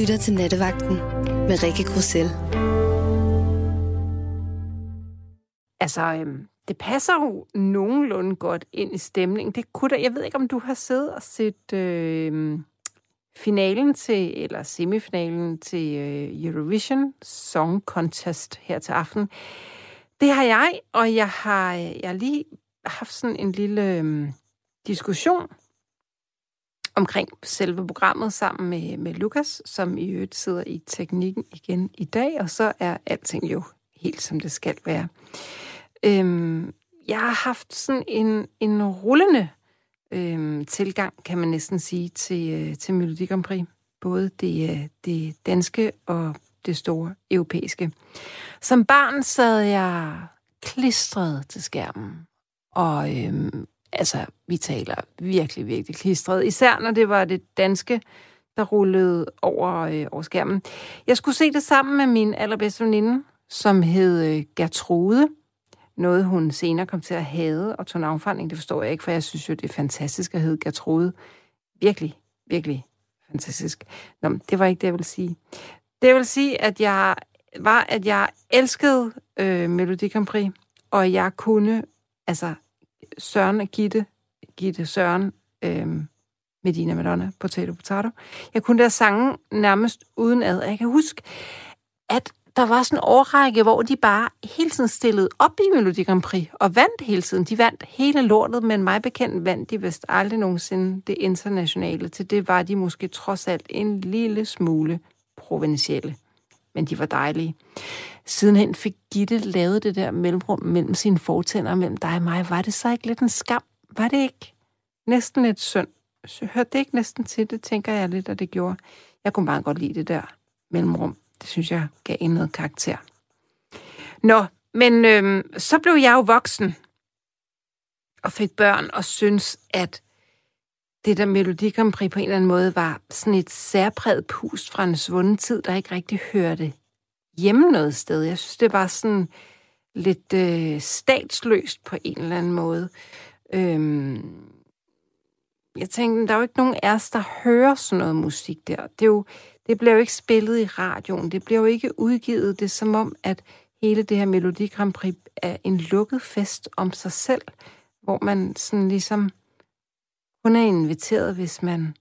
lytter til Nattevagten med Rikke Grussel. Altså, øhm, det passer jo nogenlunde godt ind i stemningen. Det kunne da, jeg ved ikke, om du har siddet og set øh, finalen til, eller semifinalen til øh, Eurovision Song Contest her til aften. Det har jeg, og jeg har, øh, jeg har lige haft sådan en lille øh, diskussion omkring selve programmet sammen med, med Lukas, som i øvrigt sidder i teknikken igen i dag, og så er alting jo helt som det skal være. Øhm, jeg har haft sådan en, en rullende øhm, tilgang, kan man næsten sige, til, øh, til Melodi Grand Prix. Både det, øh, det danske og det store europæiske. Som barn sad jeg klistret til skærmen, og øhm, altså, vi taler virkelig, virkelig klistret. Især når det var det danske, der rullede over, øh, over skærmen. Jeg skulle se det sammen med min allerbedste veninde, som hed øh, Gertrude. Noget, hun senere kom til at hade og tog navnforandring. Det forstår jeg ikke, for jeg synes jo, det er fantastisk at hedde Gertrude. Virkelig, virkelig fantastisk. Nå, det var ikke det, jeg ville sige. Det vil sige, at jeg var, at jeg elskede øh, Melodi Grand Prix, og jeg kunne, altså Søren og Gitte, Gitte Søren, øh, Medina Madonna, Potato Potato. Jeg kunne der sange nærmest uden ad. Jeg kan huske, at der var sådan en årrække, hvor de bare hele tiden stillede op i Melodi Grand Prix og vandt hele tiden. De vandt hele lortet, men mig bekendt vandt de vist aldrig nogensinde det internationale. Til det var de måske trods alt en lille smule provincielle. Men de var dejlige. Sidenhen fik Gitte lavet det der mellemrum mellem sine fortænder mellem dig og mig. Var det så ikke lidt en skam? Var det ikke næsten lidt synd? Så hørte det ikke næsten til det, tænker jeg lidt, at det gjorde. Jeg kunne bare godt lide det der mellemrum. Det synes jeg gav en noget karakter. Nå, men øhm, så blev jeg jo voksen og fik børn og synes, at det der Melodi Grand Prix på en eller anden måde var sådan et særpræget pust fra en svunden tid, der ikke rigtig hørte hjemme noget sted. Jeg synes, det var sådan lidt øh, statsløst på en eller anden måde. Øhm, jeg tænkte, der er jo ikke nogen af os, der hører sådan noget musik der. Det, er jo, det bliver jo ikke spillet i radioen. Det bliver jo ikke udgivet. Det er som om, at hele det her Melodi Grand Prix er en lukket fest om sig selv, hvor man sådan ligesom kun er inviteret, hvis man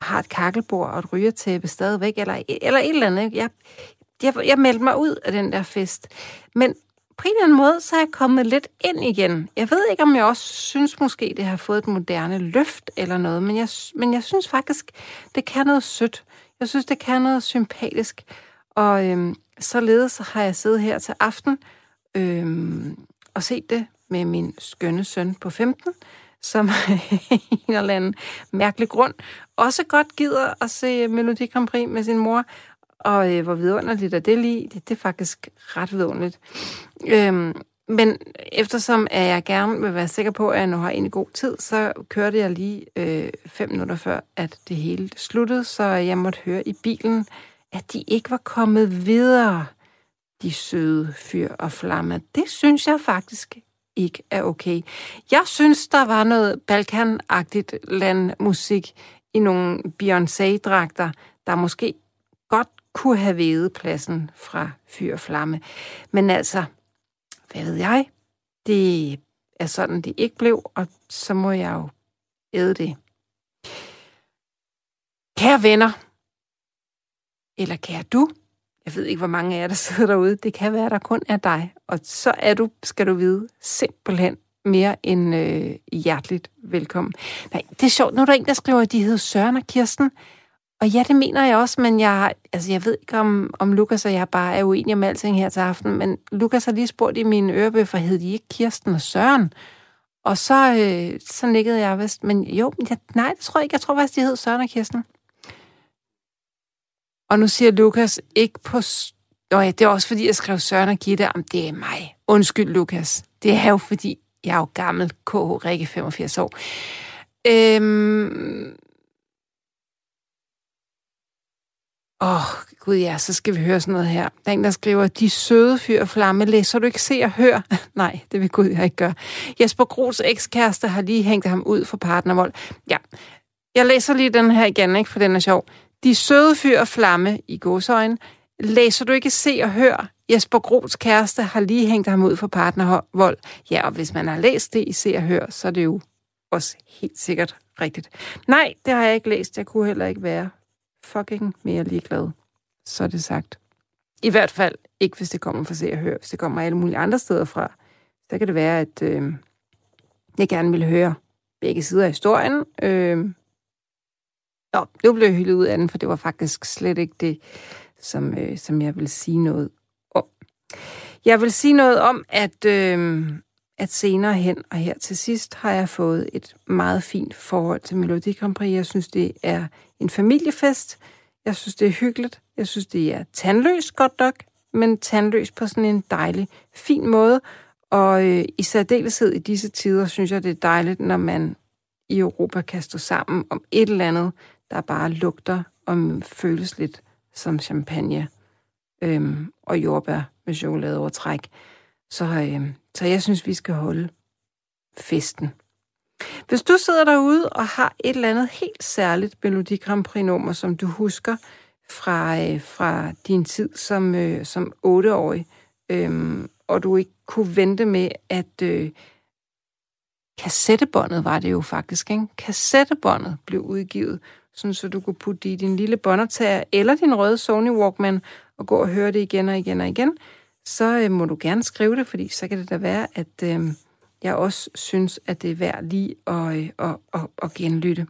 har et kakkelbord og et rygertæppe stadigvæk, eller, eller et eller andet. Jeg, jeg, jeg meldte mig ud af den der fest. Men på en eller anden måde, så er jeg kommet lidt ind igen. Jeg ved ikke, om jeg også synes måske, det har fået et moderne løft eller noget, men jeg, men jeg synes faktisk, det kan noget sødt. Jeg synes, det kan noget sympatisk. Og øhm, således har jeg siddet her til aften øhm, og set det med min skønne søn på 15, som en eller anden mærkelig grund også godt gider at se Melodi Grand Prix med sin mor. Og øh, hvor vidunderligt er det lige. Det, det er faktisk ret vidunderligt. Øhm, men eftersom at jeg gerne vil være sikker på, at jeg nu har en god tid, så kørte jeg lige øh, fem minutter før, at det hele sluttede, så jeg måtte høre i bilen, at de ikke var kommet videre, de søde fyr og flamme. Det synes jeg faktisk ikke er okay. Jeg synes, der var noget balkanagtigt landmusik i nogle Beyoncé-dragter, der måske godt kunne have vedet pladsen fra fyr og flamme. Men altså, hvad ved jeg? Det er sådan, det ikke blev, og så må jeg jo æde det. Kære venner, eller kære du, jeg ved ikke, hvor mange af jer, der sidder derude. Det kan være, der kun er dig. Og så er du, skal du vide, simpelthen mere end øh, hjerteligt velkommen. Nej, det er sjovt. Nu er der en, der skriver, at de hedder Søren og Kirsten. Og ja, det mener jeg også, men jeg, altså jeg ved ikke, om, om Lukas og jeg bare er uenige om alting her til aften, men Lukas har lige spurgt i mine ørebøffer, hed de ikke Kirsten og Søren? Og så, øh, så nikkede jeg vist, men jo, jeg, nej, det tror jeg ikke. Jeg tror faktisk, de hed Søren og Kirsten. Og nu siger Lukas ikke på... Nå ja, det er også fordi, jeg skrev Søren og Gitte, om det er mig. Undskyld, Lukas. Det er jo fordi, jeg er jo gammel KH Rikke, 85 år. Øhm... Åh, oh, gud ja, så skal vi høre sådan noget her. Der er en, der skriver, de søde fyr og flamme, læser du ikke se og hør? Nej, det vil Gud jeg ikke gøre. Jesper Gros ekskæreste har lige hængt ham ud for partnervold. Ja, jeg læser lige den her igen, ikke, for den er sjov. De søde fyr og flamme i godsøjen. Læser du ikke Se og Hør? Jesper Gros kæreste har lige hængt ham ud for partnervold. Ja, og hvis man har læst det i Se og Hør, så er det jo også helt sikkert rigtigt. Nej, det har jeg ikke læst. Jeg kunne heller ikke være fucking mere ligeglad. Så er det sagt. I hvert fald ikke, hvis det kommer fra Se og Hør. Hvis det kommer alle mulige andre steder fra, så kan det være, at øh, jeg gerne vil høre begge sider af historien. Øh, Nå, nu blev jeg hyldet ud af den, for det var faktisk slet ikke det, som, øh, som jeg vil sige noget om. Jeg vil sige noget om, at, øh, at senere hen og her til sidst har jeg fået et meget fint forhold til Melodi Grand Prix. Jeg synes, det er en familiefest. Jeg synes, det er hyggeligt. Jeg synes, det er tandløs godt nok, men tandløs på sådan en dejlig, fin måde. Og øh, i særdeleshed i disse tider, synes jeg, det er dejligt, når man i Europa kan stå sammen om et eller andet, der bare lugter og føles lidt som champagne øhm, og jordbær med chokoladeovertræk. Så, øhm, så jeg synes, vi skal holde festen. Hvis du sidder derude og har et eller andet helt særligt Melodi Grand Prix nummer, som du husker fra, øh, fra din tid som, øh, som otteårig, øh, og du ikke kunne vente med, at øh, kassettebåndet var det jo faktisk, ikke? Kassettebåndet blev udgivet, sådan så du kunne putte det i din lille båndoptager eller din røde Sony Walkman og gå og høre det igen og igen og igen, så øh, må du gerne skrive det, fordi så kan det da være, at øh, jeg også synes, at det er værd lige at, øh, at, at, at genlytte.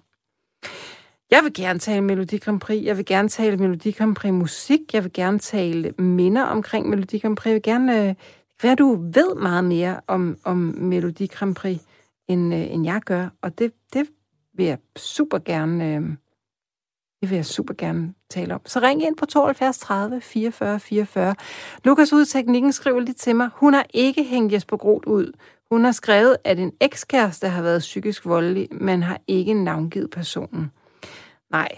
Jeg vil gerne tale Melodi Grand Prix. Jeg vil gerne tale Melodi Grand Prix musik. Jeg vil gerne tale minder omkring Melodi Grand Prix. Jeg vil gerne... Øh, hvad du ved meget mere om, om Melodi Grand Prix, end, øh, end jeg gør. Og det, det vil jeg super gerne... Øh, det vil jeg super gerne tale om. Så ring ind på 72 30 44 44. Lukas ud teknikken skriver lige til mig. Hun har ikke hængt Jesper Groth ud. Hun har skrevet, at en ekskæreste har været psykisk voldelig, men har ikke navngivet personen. Nej,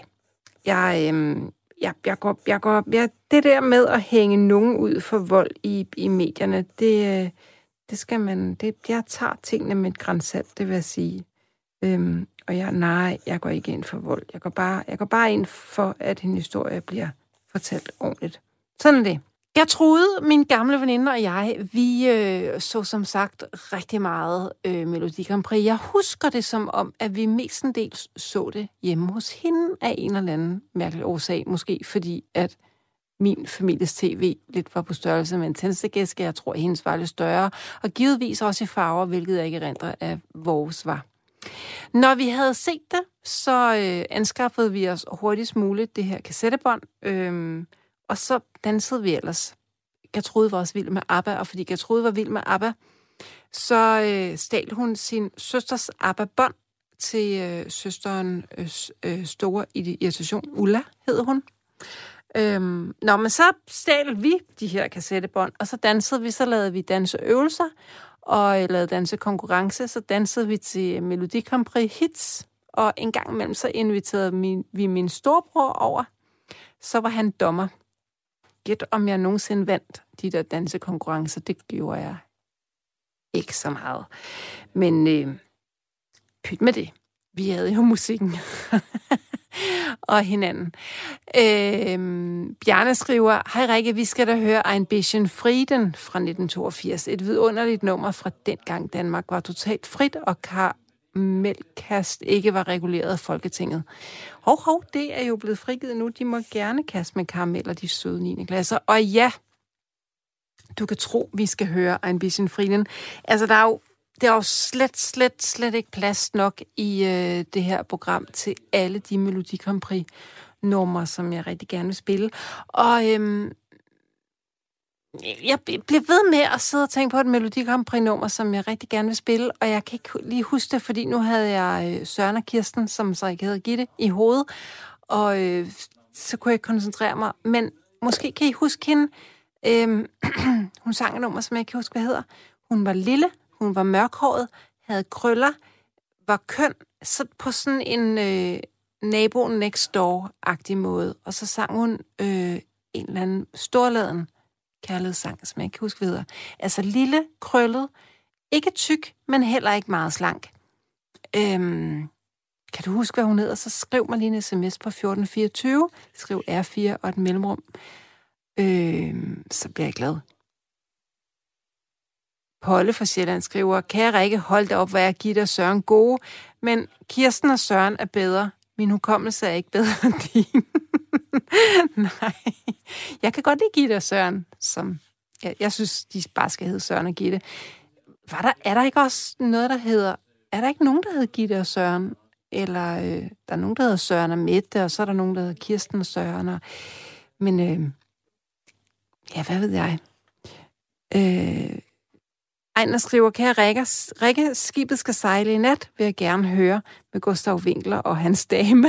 jeg, øhm, jeg, jeg går, jeg går, jeg, det der med at hænge nogen ud for vold i, i medierne, det, øh, det skal man, det, jeg tager tingene med et grænsalt, det vil jeg sige. Øhm, og jeg, nej, jeg går ikke ind for vold. Jeg går, bare, jeg går bare ind for, at en historie bliver fortalt ordentligt. Sådan er det. Jeg troede, min gamle veninde og jeg, vi øh, så som sagt rigtig meget øh, Melodi Grand Prix. Jeg husker det som om, at vi mestendels så det hjemme hos hende af en eller anden mærkelig årsag. Måske fordi, at min families tv lidt var på størrelse med en tændstegæske. Jeg tror, at hendes var lidt større. Og givetvis også i farver, hvilket jeg ikke erindrer, at vores var. Når vi havde set det, så øh, anskaffede vi os hurtigst muligt det her kassettebånd, øh, og så dansede vi ellers. Gertrude var også vild med ABBA, og fordi Gertrude var vild med ABBA, så øh, stal hun sin søsters ABBA-bånd til øh, søsteren øh, øh store irritation. Ulla hed hun. Øhm, nå, men så stjal vi de her kassettebånd, og så dansede vi, så lavede vi danseøvelser, og øh, lavede dansekonkurrence, så dansede vi til Melodi Grand Prix hits, og en gang imellem så inviterede min, vi min storebror over. Så var han dommer. Gæt om jeg nogensinde vandt de der dansekonkurrencer. Det gjorde jeg ikke så meget. Men øh, pyt med det. Vi havde jo musikken. og hinanden. Øh, Bjarne skriver, Hej Rikke, vi skal da høre Ein bisschen Frieden fra 1982. Et vidunderligt nummer fra dengang Danmark var totalt frit, og karamelkast ikke var reguleret af Folketinget. Hov, hov, det er jo blevet frigivet nu. De må gerne kaste med karameller, de søde 9. klasser. Og ja, du kan tro, vi skal høre Ein bisschen Frieden. Altså, der er jo det er jo slet, slet, slet ikke plads nok i øh, det her program til alle de Melodi Grand Prix numre, som jeg rigtig gerne vil spille. Og øhm, jeg bliver ved med at sidde og tænke på et Melodi Grand Prix nummer, som jeg rigtig gerne vil spille, og jeg kan ikke lige huske det, fordi nu havde jeg øh, Søren og Kirsten, som så ikke hedder Gitte, i hovedet, og øh, så kunne jeg ikke koncentrere mig. Men måske kan I huske hende. Øhm, hun sang et nummer, som jeg ikke kan huske, hvad hedder. Hun var lille, hun var mørkhåret, havde krøller, var køn, så på sådan en øh, nabo next door-agtig måde. Og så sang hun øh, en eller anden storladen kærlighedssang, som jeg ikke kan huske videre. Altså lille, krøllet, ikke tyk, men heller ikke meget slank. Øhm, kan du huske, hvad hun hedder, så skriv mig lige en sms på 1424. Skriv R4 og et mellemrum. Øhm, så bliver jeg glad. Polle fra Sjælland skriver, kære Rikke, hold da op, hvor jeg giver dig Søren gode, men Kirsten og Søren er bedre. Min hukommelse er ikke bedre end din. Nej, jeg kan godt lide Gitte og Søren, som jeg, jeg synes, de bare skal hedde Søren og Gitte. Var der, er der ikke også noget, der hedder... Er der ikke nogen, der hedder Gitte og Søren? Eller øh, der er nogen, der hedder Søren og Mette, og så er der nogen, der hedder Kirsten og Søren. Og, men øh, ja, hvad ved jeg? Øh, Ejner skriver, kære Rikke, Rikke, skibet skal sejle i nat, vil jeg gerne høre med Gustav Winkler og hans dame.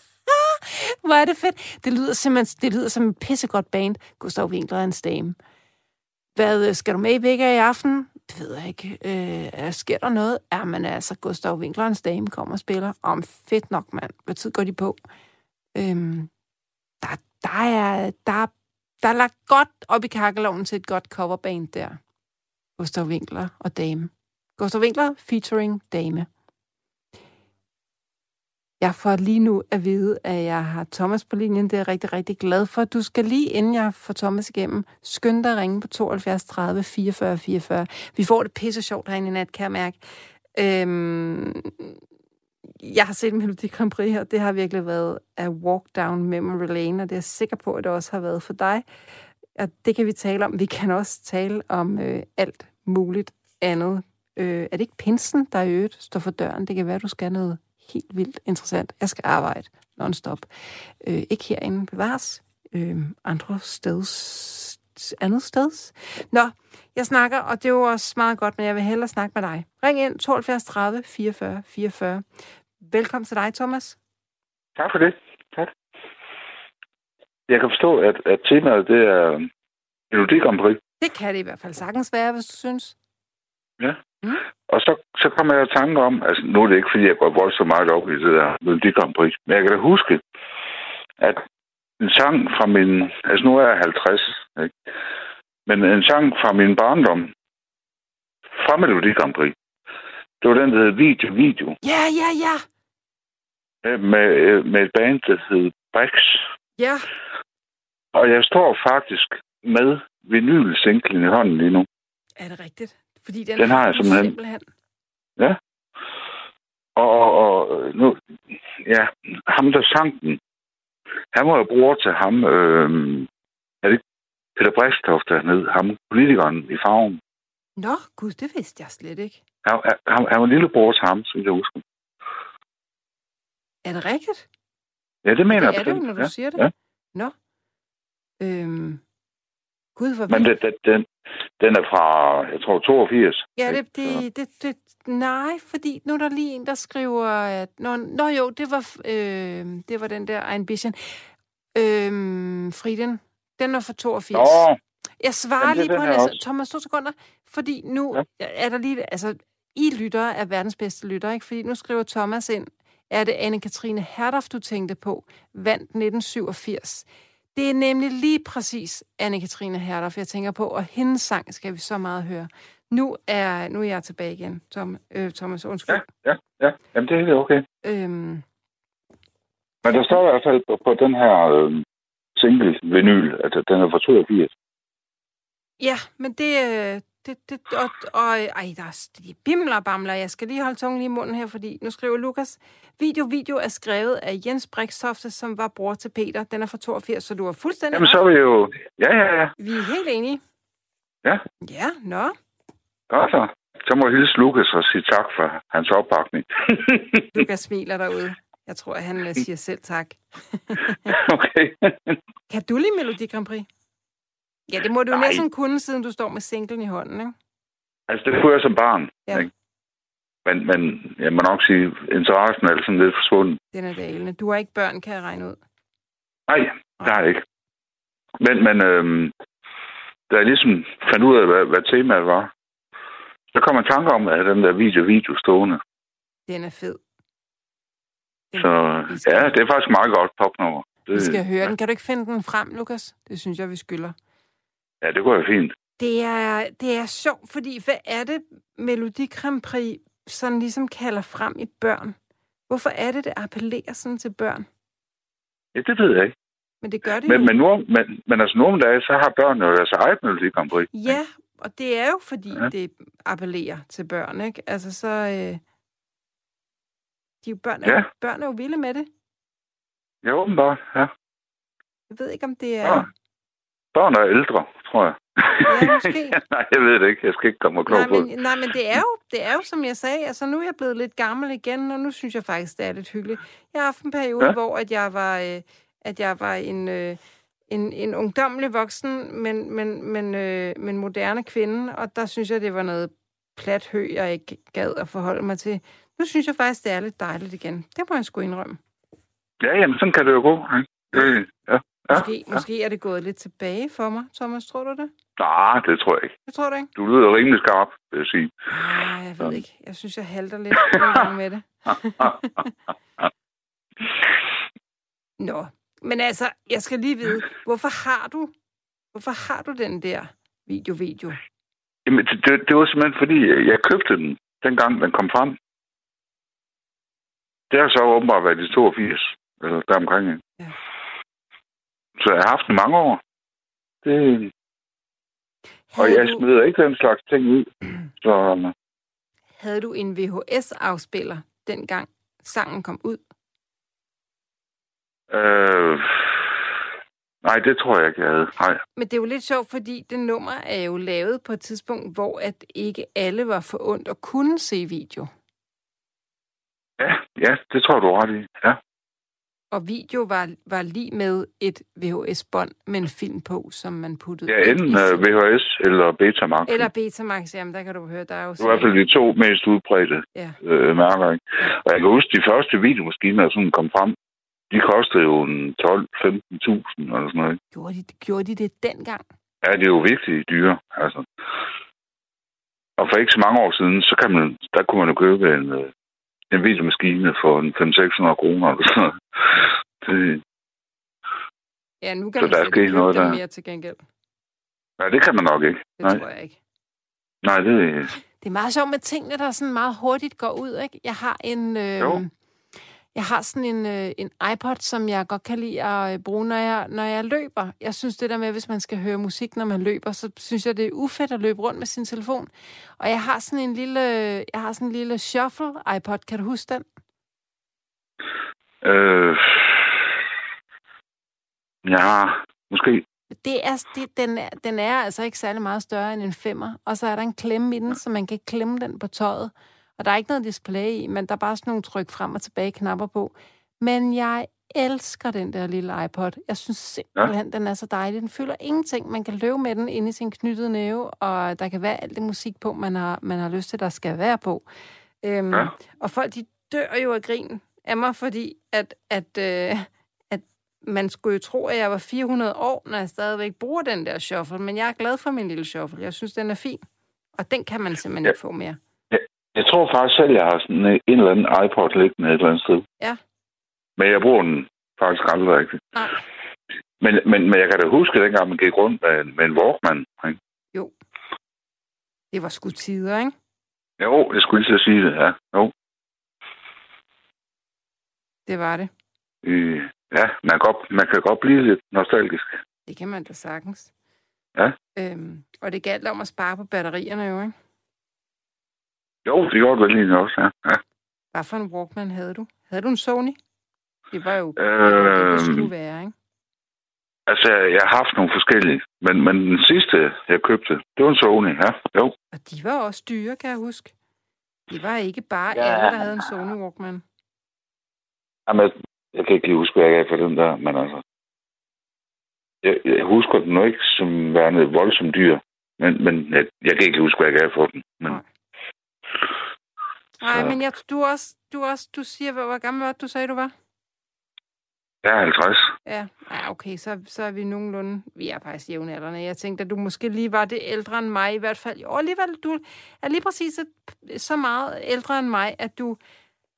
Hvor er det fedt. Det lyder simpelthen det lyder som en pissegodt band, Gustav Winkler og hans dame. Hvad, øh, skal du med i Vega i aften? Det ved jeg ikke. Øh, sker der noget? Ja, men altså, Gustav Winkler og hans dame kommer og spiller. Om fedt nok, mand. Hvad tid går de på? Øhm, der, der, er, der, der er lagt godt op i kakkeloven til et godt coverband der. Gustav Winkler og Dame. Gustav Winkler featuring Dame. Jeg får lige nu at vide, at jeg har Thomas på linjen. Det er jeg rigtig, rigtig glad for. Du skal lige, inden jeg får Thomas igennem, skynde dig at ringe på 72 30 44 44. Vi får det pisse sjovt herinde i nat, kan jeg mærke. Øhm, jeg har set Melodi Grand Prix her. Det har virkelig været a walk down memory lane, og det er jeg sikker på, at det også har været for dig. Og det kan vi tale om. Vi kan også tale om øh, alt muligt andet. Øh, er det ikke pinsen, der i øvrigt står for døren? Det kan være, du skal noget helt vildt interessant. Jeg skal arbejde non-stop. Øh, ikke herinde bevares. Øh, andre steds, andet steds. Nå, jeg snakker, og det er jo også meget godt, men jeg vil hellere snakke med dig. Ring ind 72 30 44 44. Velkommen til dig, Thomas. Tak for det. Jeg kan forstå, at, at temaet det er Melodi Grand Prix. Det kan det i hvert fald sagtens være, hvis du synes. Ja. Mm. Og så, så kommer jeg i tanke om, altså nu er det ikke, fordi jeg går voldsomt meget op i det der Melodi Grand Prix, men jeg kan da huske, at en sang fra min, altså nu er jeg 50, ikke? men en sang fra min barndom, fra Melodi Grand Prix, det var den, der hed Video Video. Ja, ja, ja. Med, med et band, der hed Bax. Ja. Og jeg står faktisk med vinylsinglen i hånden lige nu. Er det rigtigt? Fordi den, den har jeg simpelthen. simpelthen. Ja. Og, og, og nu, ja, ham der sang den, han var jo bror til ham, øh, er det Peter Brikstoft, der hed, ham politikeren i farven. Nå, gud, det vidste jeg slet ikke. Han, han, han var lillebror til ham, som jeg husker. Er det rigtigt? Ja, det mener det jeg. Er det, når du ja. siger det? Ja. Nå. Øhm, Gud, hvor Men det, det, den, den er fra, jeg tror, 82. Ja, det, det, det, det, nej, fordi nu er der lige en, der skriver, at... Nå, nå jo, det var, øh, det var den der Ambition. Øh, Friden, den er fra 82. Nå, jeg svarer lige på en Thomas, to sekunder, fordi nu ja. er der lige... Altså, I lytter er verdens bedste lytter, ikke? Fordi nu skriver Thomas ind, er det Anne-Katrine Herdoff, du tænkte på, vandt 1987. Det er nemlig lige præcis Anne-Katrine Herder, jeg tænker på, og hendes sang skal vi så meget høre. Nu er, nu er jeg tilbage igen, Tom, øh, Thomas. Undskyld. Ja, ja, ja. Jamen, det er okay. Øhm... Men der står i hvert fald på, på den her øh, single-vinyl, at den er fra 82. Ja, men det, øh, det, det, og, og ej, der er de bimler bamler. Jeg skal lige holde tungen lige i munden her, fordi nu skriver Lukas, video, video er skrevet af Jens Brikstofte, som var bror til Peter. Den er fra 82, så du er fuldstændig Jamen, så er vi jo... Ja, ja, ja. Vi er helt enige. Ja. Ja, nå. Godt så. Så må jeg hilse Lukas og sige tak for hans opbakning. Lukas smiler derude. Jeg tror, at han øh, siger selv tak. okay. kan du lide Melodi Grand Prix? Ja, det må du Nej. næsten kunne, siden du står med singlen i hånden, ikke? Altså, det kunne jeg som barn. Ja. Ikke? Men, men jeg må nok sige, interessen er sådan lidt forsvundet. Den er dalende. Du har ikke børn, kan jeg regne ud? Nej, det har jeg ikke. Men, men øhm, da jeg ligesom fandt ud af, hvad, hvad temaet var, så kom jeg tanke om, at den der video-video stående. Den er fed. Den, så ja, det er faktisk meget godt popnummer. Det, vi skal høre den. Kan du ikke finde den frem, Lukas? Det synes jeg, vi skylder. Ja, det går jo fint. Det er, det er sjovt, fordi hvad er det, Melodi Grand Prix sådan ligesom kalder frem i børn? Hvorfor er det, det appellerer sådan til børn? Ja, det ved jeg ikke. Men det gør det Men, jo. men, nu, men, men altså nogle dage, så har børn jo deres eget Melodi Grand Prix. Ja, og det er jo fordi, ja. Det appellerer til børn, ikke? Altså så... Øh, de jo børn, er, Ja. børn er jo vilde med det. Ja, åbenbart, ja. Jeg ved ikke, om det er... Ja. Børn er ældre, tror jeg. Ja, måske. nej, jeg ved det ikke. Jeg skal ikke komme og klog Nej på det. men, nej, men det er, jo, det er jo, som jeg sagde, altså nu er jeg blevet lidt gammel igen, og nu synes jeg faktisk, det er lidt hyggeligt. Jeg har haft en periode, ja. Ja. hvor at jeg var, øh, at jeg var en, øh, en, en ungdommelig voksen, men, men, men, øh, men moderne kvinde, og der synes jeg, det var noget plat hø, jeg ikke gad at forholde mig til. Nu synes jeg faktisk, det er lidt dejligt igen. Det må jeg sgu indrømme. Ja, jamen, sådan kan det jo gå. Det, ja, ja, Måske, ja. måske er det gået lidt tilbage for mig, Thomas. Tror du det? Nej, det tror jeg ikke. Det tror du ikke? Du lyder rimelig skarp, vil jeg sige. Nej, jeg ved Sådan. ikke. Jeg synes, jeg halter lidt med det. Nå, men altså, jeg skal lige vide, hvorfor har du, hvorfor har du den der video-video? Jamen, det, det, var simpelthen fordi, jeg købte den, dengang den kom frem. Det har så åbenbart været i 82, eller deromkring. ikke? Ja. Så jeg har haft den mange år. Det, og jeg smider ikke den slags ting ud. Så havde du en VHS-afspiller, dengang sangen kom ud? øh, nej, det tror jeg ikke, jeg havde. Nej. Men det er jo lidt sjovt, fordi det nummer er jo lavet på et tidspunkt, hvor at ikke alle var for ondt og kunne se video. Ja, ja, det tror du ret i. Ja. Og video var, var lige med et VHS-bånd med en film på, som man puttede Ja, enten i øh, VHS eller Betamax. Eller Betamax, jamen der kan du høre, der er jo... Det var i hvert fald de to mest udbredte Ja. øh, mærker. Ikke? Og jeg kan huske, de første videomaskiner, der sådan kom frem, de kostede jo en 12-15.000 eller sådan noget. Gjorde de, gjorde de det dengang? Ja, det er jo virkelig dyre. Altså. Og for ikke så mange år siden, så kan man, der kunne man jo købe en, øh, en videomaskine for en 500-600 kroner. Noget. Det, Ja, nu kan Så man der er slet ikke noget der. mere til gengæld. nej, det kan man nok ikke. Det Nej. tror jeg ikke. Nej, det Det er meget sjovt med tingene, der sådan meget hurtigt går ud, ikke? Jeg har en... Øh, Jo. Jeg har sådan en, øh, en iPod, som jeg godt kan lide at øh, bruge, når jeg, når jeg løber. Jeg synes det der med, hvis man skal høre musik, når man løber, så synes jeg, det er ufedt at løbe rundt med sin telefon. Og jeg har sådan en lille, jeg har sådan en lille shuffle iPod. Kan du huske den? øh, ja, måske. Det er, det, den, er, den er altså ikke særlig meget større end en femmer, og så er der en klemme i den, så man kan klemme den på tøjet. Og der er ikke noget display i, men der er bare sådan nogle tryk frem og tilbage knapper på. Men jeg elsker den der lille iPod. Jeg synes simpelthen, ja. den er så dejlig. Den føler ingenting. Man kan løbe med den inde i sin knyttede næve, og der kan være alt det musik på, man har, man har lyst til, der skal være på. Øhm, Ja. Og folk, de dør jo af grin af mig, fordi at, at, øh, at man skulle jo tro, at jeg var 400 år, når jeg stadigvæk bruger den der shuffle, men jeg er glad for min lille shuffle. Jeg synes, den er fin. Og den kan man simpelthen Ja. ja. ikke få mere. Jeg tror faktisk selv, jeg har sådan en, eller anden iPod liggende et eller andet sted. Ja. Men jeg bruger den faktisk aldrig rigtigt. Nej. Men, men, men jeg kan da huske, dengang man gik rundt med, en- med en Walkman. Ikke? Det var sgu tider, ikke? Jo, jeg skulle lige at sige det, ja. Jo. Det var det. Øh, ja, man kan, godt, man kan godt blive lidt nostalgisk. Det kan man da sagtens. Ja. Øhm, og det galt om at spare på batterierne jo, ikke? Jo, det gjorde det vel også, ja. ja. Hvad for en Walkman havde du? Havde du en Sony? Det var jo var det, Øh, skulle være, ikke? altså, jeg har haft nogle forskellige. Men, men den sidste, jeg købte, det var en Sony, ja. Jo. Og de var også dyre, kan jeg huske. Det var ikke bare ja. alle, der havde en Sony Walkman. Jamen, jeg kan ikke lige huske, hvad jeg gav for den der, men altså... Jeg, jeg husker den nu ikke som værende voldsomt dyr. Men, men jeg, jeg kan ikke huske, hvad jeg gav for den. Men, Nej. Nej, men jeg, du, også, du, også, du siger, hvor, hvor gammel var du, sagde, du var? jeg er 50. Ja, ja okay, så, så er vi nogenlunde... Vi er faktisk jævnaldrende. Jeg tænkte, at du måske lige var det ældre end mig i hvert fald. Jo, alligevel, du er lige præcis et, så meget ældre end mig, at du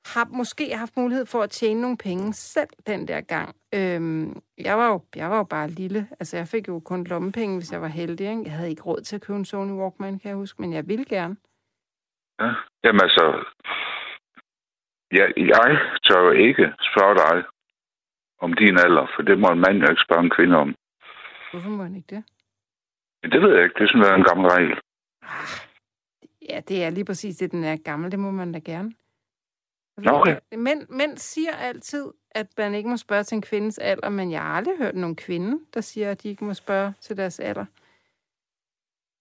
har måske haft mulighed for at tjene nogle penge selv den der gang. Øhm, jeg, var jo, jeg var jo bare lille. Altså, jeg fik jo kun lommepenge, hvis jeg var heldig. Ikke? Jeg havde ikke råd til at købe en Sony Walkman, kan jeg huske, men jeg ville gerne. Ja. Jamen altså... jeg, jeg tør jo ikke spørge dig om din alder, for det må en mand jo ikke spørge en kvinde om. Hvorfor må han ikke det? Det ved jeg ikke. Det er sådan en gammel regel. Ja, det er lige præcis det, den er gammel. Det må man da gerne. Okay. Mænd, mænd siger altid, at man ikke må spørge til en kvindes alder, men jeg har aldrig hørt nogen kvinde, der siger, at de ikke må spørge til deres alder.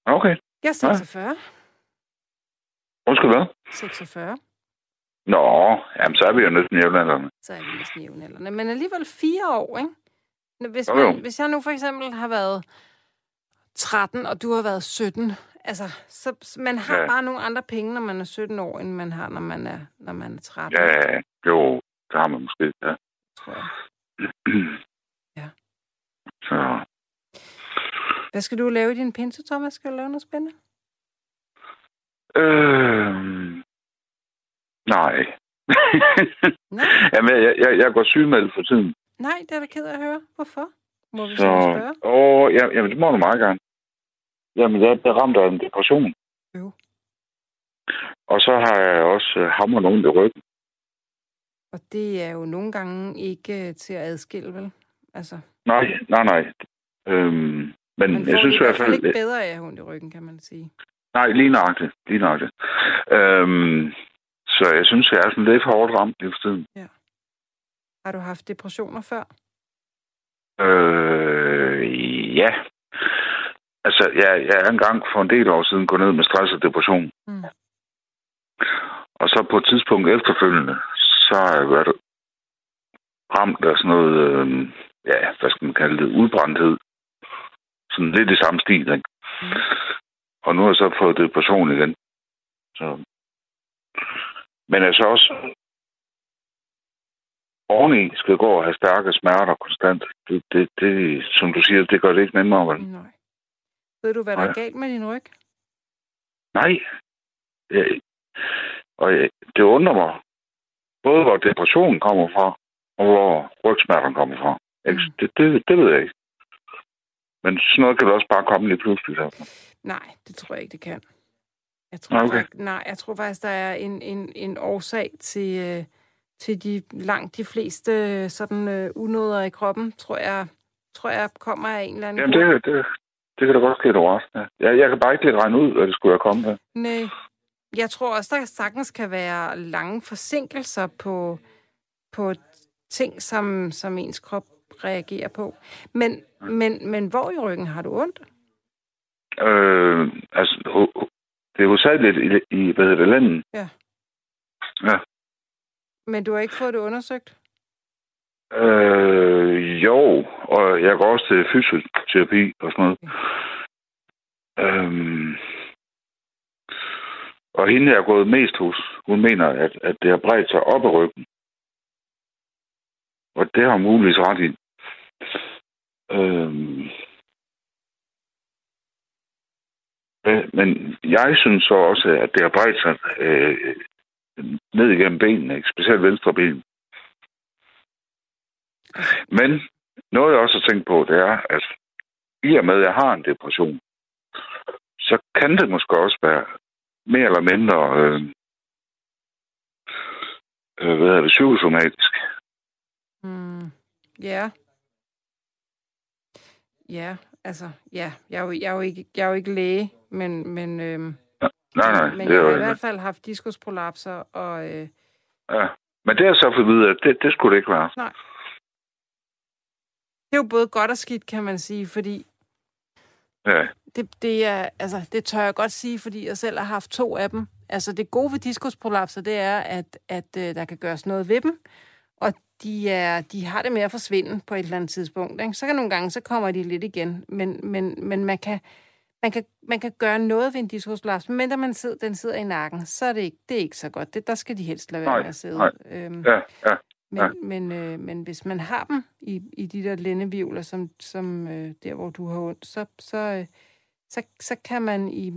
Okay. Jeg er 46. Undskyld hvad? 46. Nå, jamen så er vi jo næsten jævnaldrende. Så er vi næsten jævnaldrende. Men alligevel fire år, ikke? Hvis, Jo, jo. man, hvis jeg nu for eksempel har været 13, og du har været 17, altså, så, så man har Ja. ja. bare nogle andre penge, når man er 17 år, end man har, når man er, når man er 13, Ja, jo, det har man måske, ja. tror jeg. Ja. Så, Hvad skal du lave i din pinse, Thomas? Skal du lave noget spændende? Øh, nej. Nej, Jamen, jeg, jeg, jeg går sygemeldt for tiden. nej, det er da ked af at høre. Hvorfor? Må vi så, Så, spørge? åh, ja, jamen, det må du meget gerne. Jamen, jeg er ramt af en depression. Jo. Og så har jeg også øh, hammer nogen i ryggen. Og det er jo nogle gange ikke øh, til at adskille, vel? Altså, Nej, nej, nej. Øhm, men får jeg synes i hvert fald fald... ikke bedre af ondt i ryggen, kan man sige. Nej, lige nøjagtigt. Lige nøjagtigt. Øhm, så jeg synes, jeg er sådan lidt for hårdt ramt lige for tiden. Har du haft depressioner før? Øh, ja. Altså, jeg, jeg er engang for en del år siden gået ned med stress og depression. Mm. Og så på et tidspunkt efterfølgende, så har jeg været ramt af sådan noget, øh, ja, hvad skal man kalde det, udbrændthed. Sådan lidt i samme stil, ikke? Mm. Og nu har jeg så fået depression igen. Så. Men altså også oveni skal gå og have stærke smerter konstant. Det, det, det, som du siger, det gør det ikke nemmere, vel? Nej. Ved du, hvad der Nej. er galt med din ryg? Nej. Jeg, og jeg, det undrer mig, både hvor depressionen kommer fra, og hvor rygsmerterne kommer fra. Mm. Det, det, det ved jeg ikke. Men sådan noget kan det også bare komme lige pludselig. Der. Nej, det tror jeg ikke, det kan. Jeg tror, okay. faktisk, nej, jeg tror faktisk, der er en, en, en årsag til, øh, til de langt de fleste øh, sådan øh, unåder i kroppen, tror jeg, tror jeg kommer af en eller anden Jamen, det, det, det kan da godt ske, det overraskende. Jeg, jeg kan bare ikke lidt regne ud, hvad det skulle have kommet af. Nej. Jeg tror også, der sagtens kan være lange forsinkelser på, på ting, som, som ens krop reagerer på. Men, men, men hvor i ryggen har du ondt? Øh, altså, det er hovedsageligt i, i, hvad hedder det, landet. Ja. Ja. Men du har ikke fået det undersøgt? Øh, jo, og jeg går også til fysioterapi og sådan noget. Øhm, og hende, jeg er gået mest hos, hun mener, at, at det har bredt sig op ad ryggen. Og det har hun muligvis ret i. Øhm, men- men jeg synes så også, at det har bredt sig øh, ned igennem benene, ikke? specielt venstre ben. Men noget, jeg også har tænkt på, det er, at i og med, at jeg har en depression, så kan det måske også være mere eller mindre øh, øh, hvad hedder det, psykosomatisk. Mm. Ja. Ja, altså, ja. Jeg er jo, jeg er jo, ikke, jeg er jo ikke læge, men, men, øhm, Nej, nej, men det jeg har i hvert fald haft diskusprolapser, og øh, ja. Men det har så fået at vide, at det, det skulle det ikke være. det er jo både godt og skidt, kan man sige, fordi Ja, det, det er, altså, det tør jeg godt sige, fordi jeg selv har haft to af dem. Altså, det gode ved diskusprolapser, det er, at, at øh, der kan gøres noget ved dem, de, er, de har det med at forsvinde på et eller andet tidspunkt. Ikke? Så kan nogle gange, så kommer de lidt igen, men, men, men man, kan, man, kan, man kan gøre noget ved en diskusprolaps, men når man sidder, den sidder i nakken, så er det ikke, det er ikke så godt. Det, der skal de helst lade være Nej, med at sidde. nej. Øhm, ja, ja. men, Ja. men, øh, men hvis man har dem i, i de der lændevivler, som, som øh, der, hvor du har ondt, så, så, øh, så, så kan man i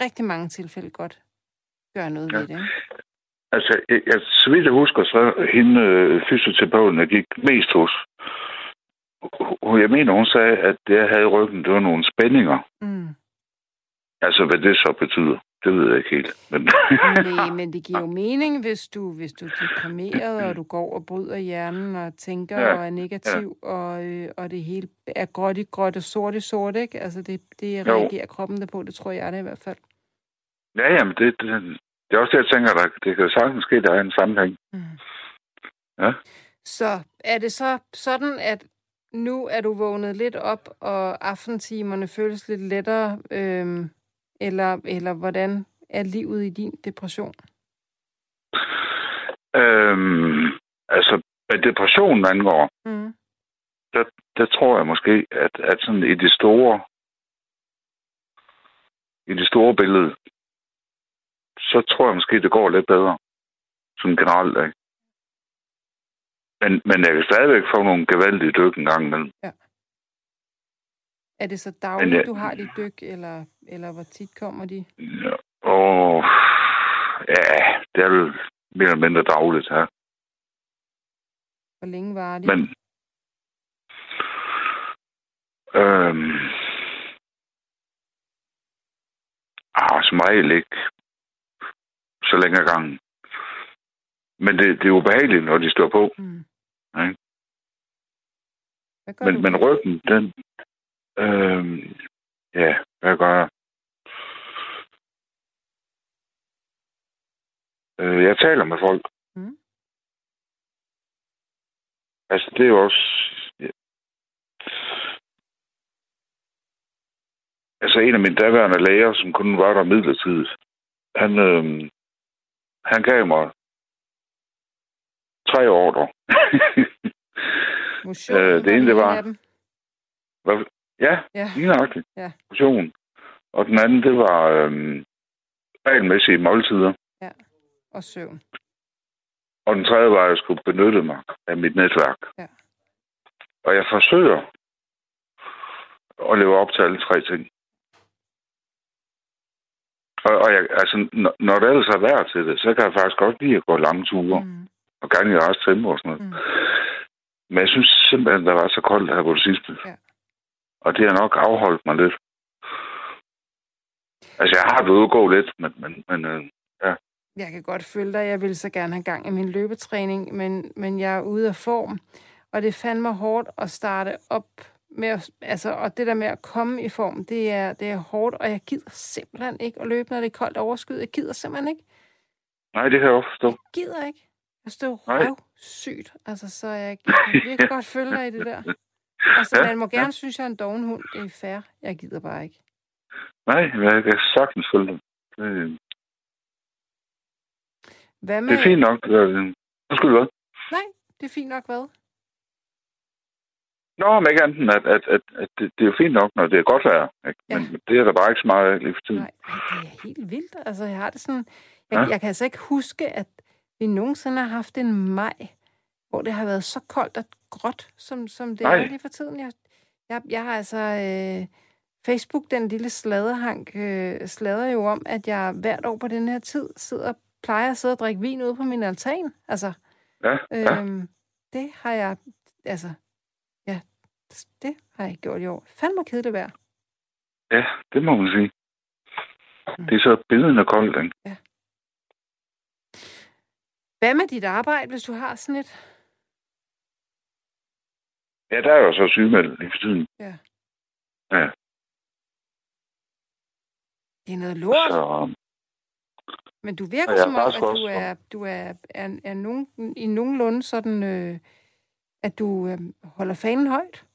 rigtig mange tilfælde godt gøre noget Ja. ved det. Ikke? Altså, jeg, jeg, så vidt jeg husker, så hende øh, fysioterapeuten, jeg gik mest hos, hun- jeg mener, hun sagde, at det, jeg havde i ryggen, det var nogle spændinger. Mm. Altså, hvad det så betyder. det ved jeg ikke helt. Men... Nej, men det giver jo mening, hvis du, hvis du er deprimeret, og du går og bryder hjernen, og tænker ja, og er negativ, ja. og, øh, og det hele er gråt i gråt og sort i sort, ikke? Altså, det, det reagerer jo. kroppen der på, det tror jeg det i hvert fald. Ja, jamen, det, det, det er også det, jeg tænker, der, det kan sagtens ske, der er en sammenhæng. Mm. Ja. Så er det så sådan, at nu er du vågnet lidt op, og aftentimerne føles lidt lettere, øhm, eller, eller hvordan er livet i din depression? Øhm, altså, hvad depressionen angår, mm. der, der tror jeg måske, at, at sådan i det store i det store billede, så tror jeg måske, det går lidt bedre. Sådan generelt, ikke? Men, men jeg kan stadigvæk få nogle gevaldige dyk en gang imellem. Ja. Er det så dagligt, men, ja, du har de dyk, eller, eller hvor tit kommer de? Ja, og, ja, det er jo mere eller mindre dagligt her. Hvor længe var det? Men, øhm, ah, som regel ikke så længe gangen. Men det, det er ubehageligt, når de står på. Mm. Ja. men, du? men ryggen, den... Øh, ja, hvad gør jeg? Øh, jeg taler med folk. Mm. Altså, det er jo også... Ja. Altså, en af mine daværende læger, som kun var der midlertidigt, han, øh, han gav mig tre ordre. Motion, øh, det ene, det var... Hvad? Ja, ja. lige nøjagtigt. Ja. Motion. Og den anden, det var øhm, regelmæssige måltider. Ja, og søvn. Og den tredje var, at jeg skulle benytte mig af mit netværk. Ja. Og jeg forsøger at leve op til alle tre ting. Og, og jeg, altså, når, når det ellers er værd til det, så kan jeg faktisk godt lide at gå lange ture. Mm. Og gerne i også tempo og sådan noget. Mm. Men jeg synes simpelthen, der var så koldt her på det sidste. Ja. Og det har nok afholdt mig lidt. Altså, jeg har været gå lidt, men, men, men øh, ja. Jeg kan godt følge dig. Jeg vil så gerne have gang i min løbetræning, men, men jeg er ude af form. Og det fandt mig hårdt at starte op med at, altså, og det der med at komme i form, det er, det er hårdt, og jeg gider simpelthen ikke at løbe, når det er koldt overskyet. Jeg gider simpelthen ikke. Nej, det kan jeg også forstå. Jeg gider ikke. Jeg står røv sygt, altså, så jeg, jeg kan virkelig godt følge dig i det der. Altså, ja, man må gerne ja. synes, jeg er en doven hund. Det er fair. Jeg gider bare ikke. Nej, jeg kan sagtens følge dig. Det... Hvad med... Det er fint nok. Undskyld, hvad? Nej, det er fint nok hvad? Nå, men ikke andet at, at, at, at det, det er jo fint nok, når det er godt vejr. Ikke? Ja. Men det er der bare ikke så meget lige for tiden. Nej, det er helt vildt. Altså, jeg har det sådan... Jeg, ja? jeg kan altså ikke huske, at vi nogensinde har haft en maj, hvor det har været så koldt og gråt, som, som det Nej. er lige for tiden. Jeg, jeg, jeg har altså... Øh, Facebook, den lille sladerhank, øh, slader jo om, at jeg hvert år på den her tid sidder, plejer at sidde og drikke vin ude på min altan. Altså, ja, ja. Øhm, det har jeg... Altså, det har jeg ikke gjort i år. Fandme kedeligt vejr. Ja, det må man sige. Mm. Det er så billedende koldt, ikke? Ja. Hvad med dit arbejde, hvis du har sådan et? Ja, der er jo så sygemeldt i for tiden. Ja. Ja. Det er noget lort. Så, Men du virker ja, som om, at du er, du er, er, er nogen, i nogenlunde sådan, øh, at du øh, holder fanen højt.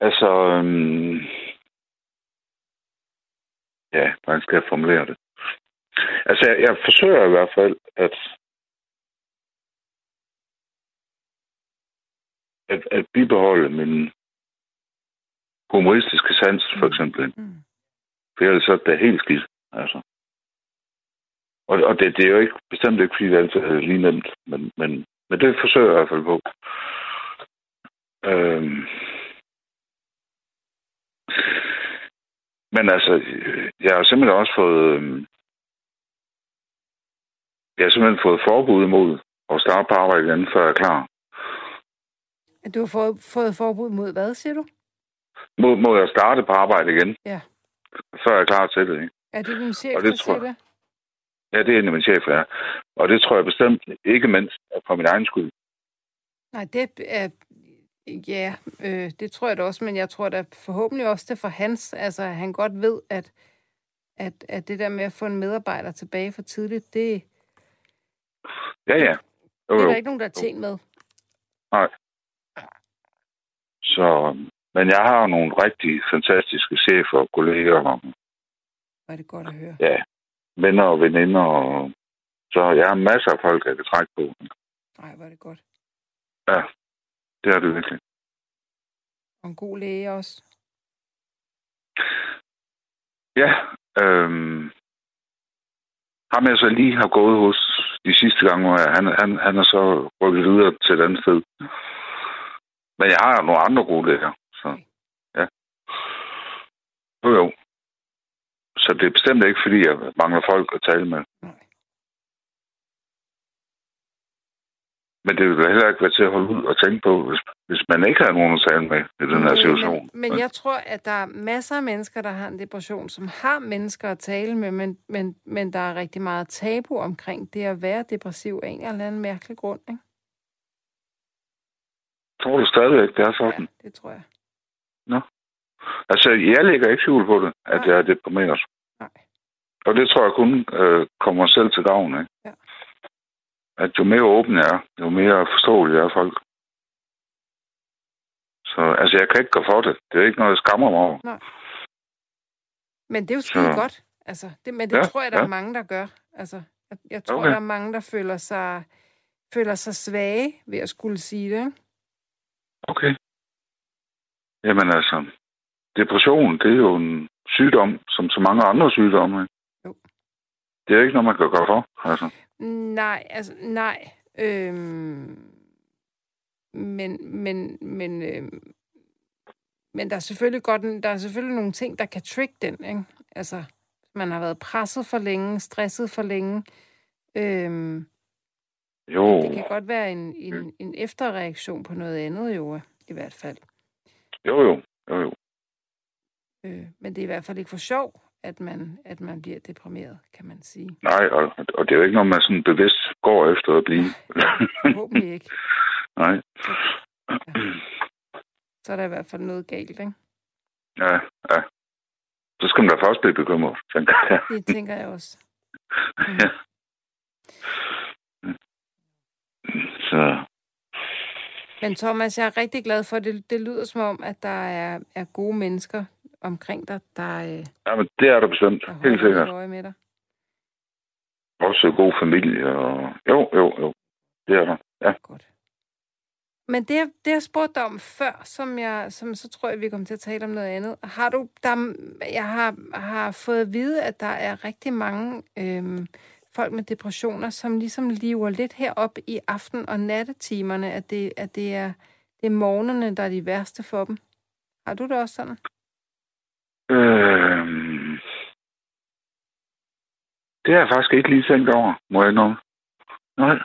Altså, øhm, ja, hvordan skal jeg formulere det? Altså, jeg, jeg forsøger i hvert fald at, at, at bibeholde min humoristiske sans, for mm. eksempel. Mm. For ellers er det helt skidt, altså. Og, og det, det er jo ikke, bestemt ikke, fordi det altid er lige nemt, men, men, men det forsøger jeg i hvert fald på. Øhm, Men altså, jeg har simpelthen også fået... Øhm, jeg har simpelthen fået forbud imod at starte på arbejde igen, før jeg er klar. Du har fået, fået forbud mod hvad, siger du? Mod, mod at starte på arbejde igen. Ja. Før jeg er klar til det, ikke? Er det din chef, Og det der tror siger det? Ja, det er mine chefer, ja. Og det tror jeg bestemt ikke mindst er for min egen skyld. Nej, det er... Ja, øh, det tror jeg da også, men jeg tror da forhåbentlig også det for hans. Altså, at han godt ved, at, at, at det der med at få en medarbejder tilbage for tidligt, det, Ja, ja. Jo, det er jo. der ikke nogen, der er tjent med. Så, men jeg har jo nogle rigtig fantastiske chefer og kolleger, og er det godt at høre. ja, venner og veninder. Og, så jeg har masser af folk, jeg kan trække på. Nej, er det godt. Det er det virkelig. Og en god læge også. Ja, øhm, ham jeg så lige har gået hos de sidste gange, hvor jeg, han, han, han er så rykket videre til et andet sted. Men jeg har nogle andre gode læger, så ja. Jo, jo. Så det er bestemt ikke, fordi jeg mangler folk at tale med. Nej. Men det vil heller ikke være til at holde ud og tænke på, hvis, hvis man ikke har nogen at tale med i den her situation. Men, men jeg tror, at der er masser af mennesker, der har en depression, som har mennesker at tale med, men, men, men der er rigtig meget tabu omkring det at være depressiv af en eller anden mærkelig grund. Ikke? Tror du stadigvæk, det er sådan? Ja, det tror jeg. Altså, jeg lægger ikke skjul på det, at Nej. jeg er deprimeret. Nej. Og det tror jeg kun øh, kommer selv til gavn af. Ja. At jo mere åben jeg er, jo mere forståelig er folk. Så altså, jeg kan ikke gå for det. Det er ikke noget, jeg skammer mig over. Men det er jo skide Så- godt. Altså, det, men det Ja, tror jeg, der ja. er mange, der gør. Altså, jeg, jeg tror, Okay. der er mange, der føler sig, føler sig svage ved at skulle sige det. Okay. Jamen altså, depression, det er jo en sygdom, som så mange andre sygdomme. ikke? Jo. Det er ikke noget, man kan gøre for. Altså. Nej, altså, nej. Øhm, men, men, men, øhm, men der er selvfølgelig godt, der er selvfølgelig nogle ting, der kan trigge den, ikke? Altså, man har været presset for længe, stresset for længe. Øhm, Jo, det kan godt være en, en, en efterreaktion på noget andet, jo, i hvert fald. jo, jo, jo, jo. Øh, men det er i hvert fald ikke for sjov, at man, at man bliver deprimeret, kan man sige. Nej, og, og det er jo ikke noget, man sådan bevidst går efter at blive. Forhåbentlig ikke. Nej. Så er der i hvert fald noget galt, ikke? Ja, ja. Så skal man da først blive bekymret, tænker jeg. Det tænker jeg også. Mm. Ja. Så, Men Thomas, jeg er rigtig glad for, det, det lyder som om, at der er, er gode mennesker omkring dig, der, øh, ja, men det er der bestemt. Helt sikkert. øje med dig. Også god familie. Og... Jo, jo, jo. Det er der. Ja. Godt. Men det, det jeg spurgte dig om før, som jeg, som så tror jeg, vi kommer til at tale om noget andet. Har du, der, jeg har, har fået at vide, at der er rigtig mange øhm, folk med depressioner, som ligesom lever lidt herop i aften- og nattetimerne, at det, at det er, det er morgenerne, der er de værste for dem. Har du det også sådan? Øhm... Det har jeg faktisk ikke lige tænkt over, må jeg nå. Nej.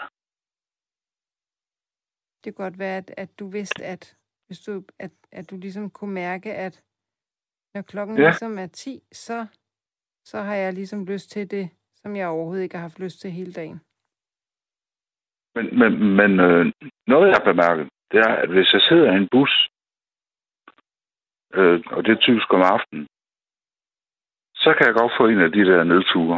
Det kan godt være, at, at du vidste, at, hvis du, at, at du ligesom kunne mærke, at når klokken ja. ligesom er 10, så, så har jeg ligesom lyst til det, som jeg overhovedet ikke har haft lyst til hele dagen. Men, men, men øh, noget, jeg har bemærket, det er, at hvis jeg sidder i en bus, øh, og det er typisk om aftenen, så kan jeg godt få en af de der nedture.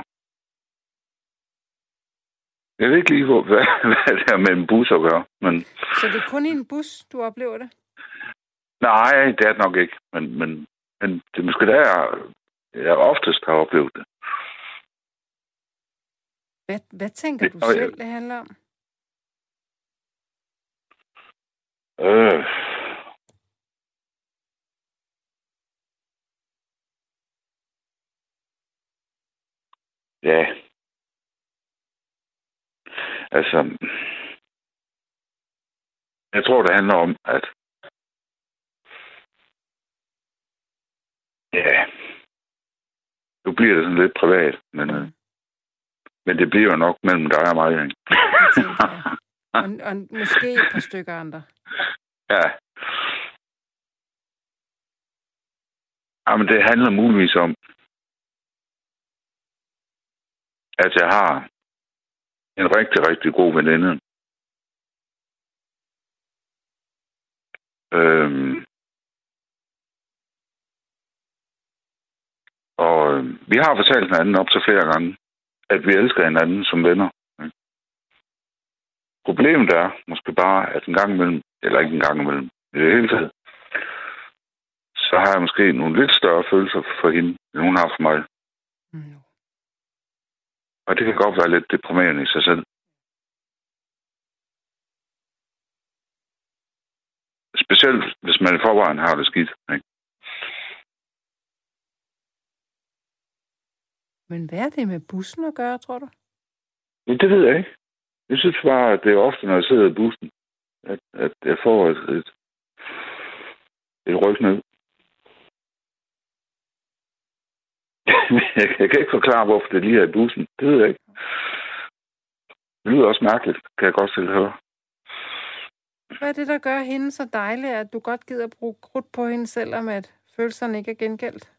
Jeg ved ikke lige, hvor, hvad, hvad det er med en bus at gøre, men Så det er kun i en bus, du oplever det? nej, det er det nok ikke. Men, men, men det er måske der, jeg, jeg oftest har oplevet det. Hvad, hvad tænker Det- du og jeg- selv, det handler om? Øh. Ja. Altså, jeg tror, det handler om, at ja, nu bliver det sådan lidt privat, men, øh, men det bliver nok mellem dig og mig. Ikke? Og, og måske et par stykker andre. Ja. Jamen, det handler muligvis om, at jeg har en rigtig, rigtig god veninde. Øhm, og øh, vi har fortalt hinanden op til flere gange, at vi elsker hinanden som venner. Problemet er måske bare, at en gang imellem, eller ikke en gang imellem, i det hele taget, så har jeg måske nogle lidt større følelser for hende, end hun har for mig. Mm. Og det kan godt være lidt deprimerende i sig selv. Specielt hvis man i forvejen har det skidt. Ikke? Men hvad er det med bussen at gøre, tror du? Ja, det ved jeg ikke. Jeg synes bare, at det er ofte, når jeg sidder i bussen, at, at jeg får et, et, et ryg ned. jeg kan ikke forklare, hvorfor det lige er i bussen. Det ved jeg ikke. Det lyder også mærkeligt, kan jeg godt selv høre. Hvad er det, der gør hende så dejlig, at du godt gider bruge krudt på hende, selvom at følelserne ikke er gengældt?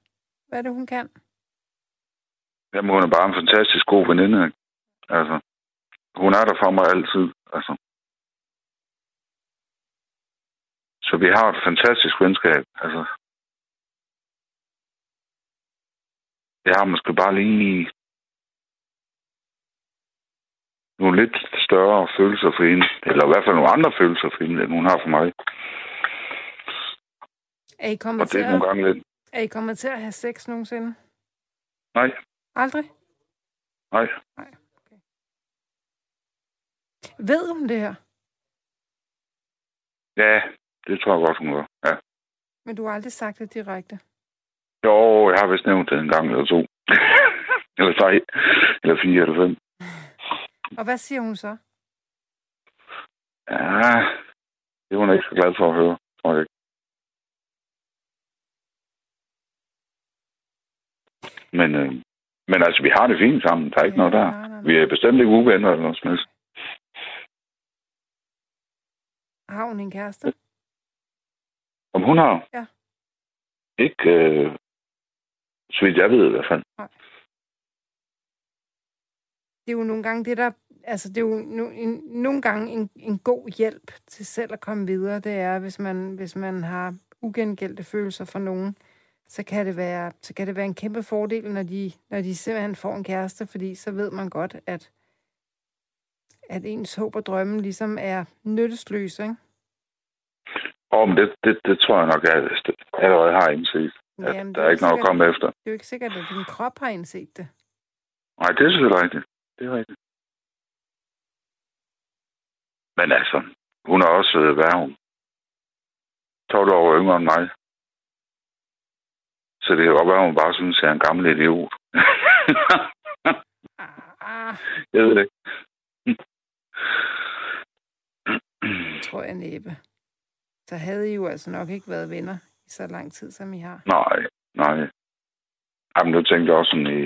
Hvad er det, hun kan? Jamen, hun er bare en fantastisk god veninde. Altså, hun er der for mig altid. Altså. Så vi har et fantastisk venskab. Altså, jeg har måske bare lige nogle lidt større følelser for hende, eller i hvert fald nogle andre følelser for hende, end hun har for mig. Er I kommet, Og det er nogle gange lidt... er I kommet til at have sex nogensinde? Nej. Aldrig? Nej. Nej. Okay. Ved hun det her? Ja, det tror jeg godt, hun gør. Ja. Men du har aldrig sagt det direkte? Jo, jeg har vist nævnt det en gang eller to. eller tre, eller fire, eller fem. Og hvad siger hun så? Ja, det er hun ikke så glad for at høre, tror jeg ikke. Men, øh, men altså, vi har det fint sammen. Der er ikke ja, noget der. Nej, nej, nej. Vi er bestemt ikke uvenner eller noget som helst. Har hun en kæreste? Om hun har? Ja. Ikke, øh, så vidt jeg ved i hvert fald. Nej. Det er jo nogle gange det, der... Altså, det er jo no, en, nogle gange en, en god hjælp til selv at komme videre. Det er, hvis man, hvis man har ugengældte følelser for nogen, så kan det være, så kan det være en kæmpe fordel, når de, når de simpelthen får en kæreste, fordi så ved man godt, at, at ens håb og drømme ligesom er nyttesløs, ikke? Men det, det, det tror jeg nok, at jeg allerede har indset. At Jamen, der er ikke noget at komme efter. Det er jo ikke sikkert, at din krop har indset det. Nej, det er selvfølgelig rigtigt. Det er rigtigt. Men altså, hun er også, øh, hvad er hun? 12 år yngre end mig. Så det kan godt være, at hun bare synes, at jeg er en gammel idiot. ah. Jeg ved det ikke. tror jeg næppe. Så havde I jo altså nok ikke været venner i så lang tid, som I har. Nej, nej. Jamen, du tænkte også sådan i,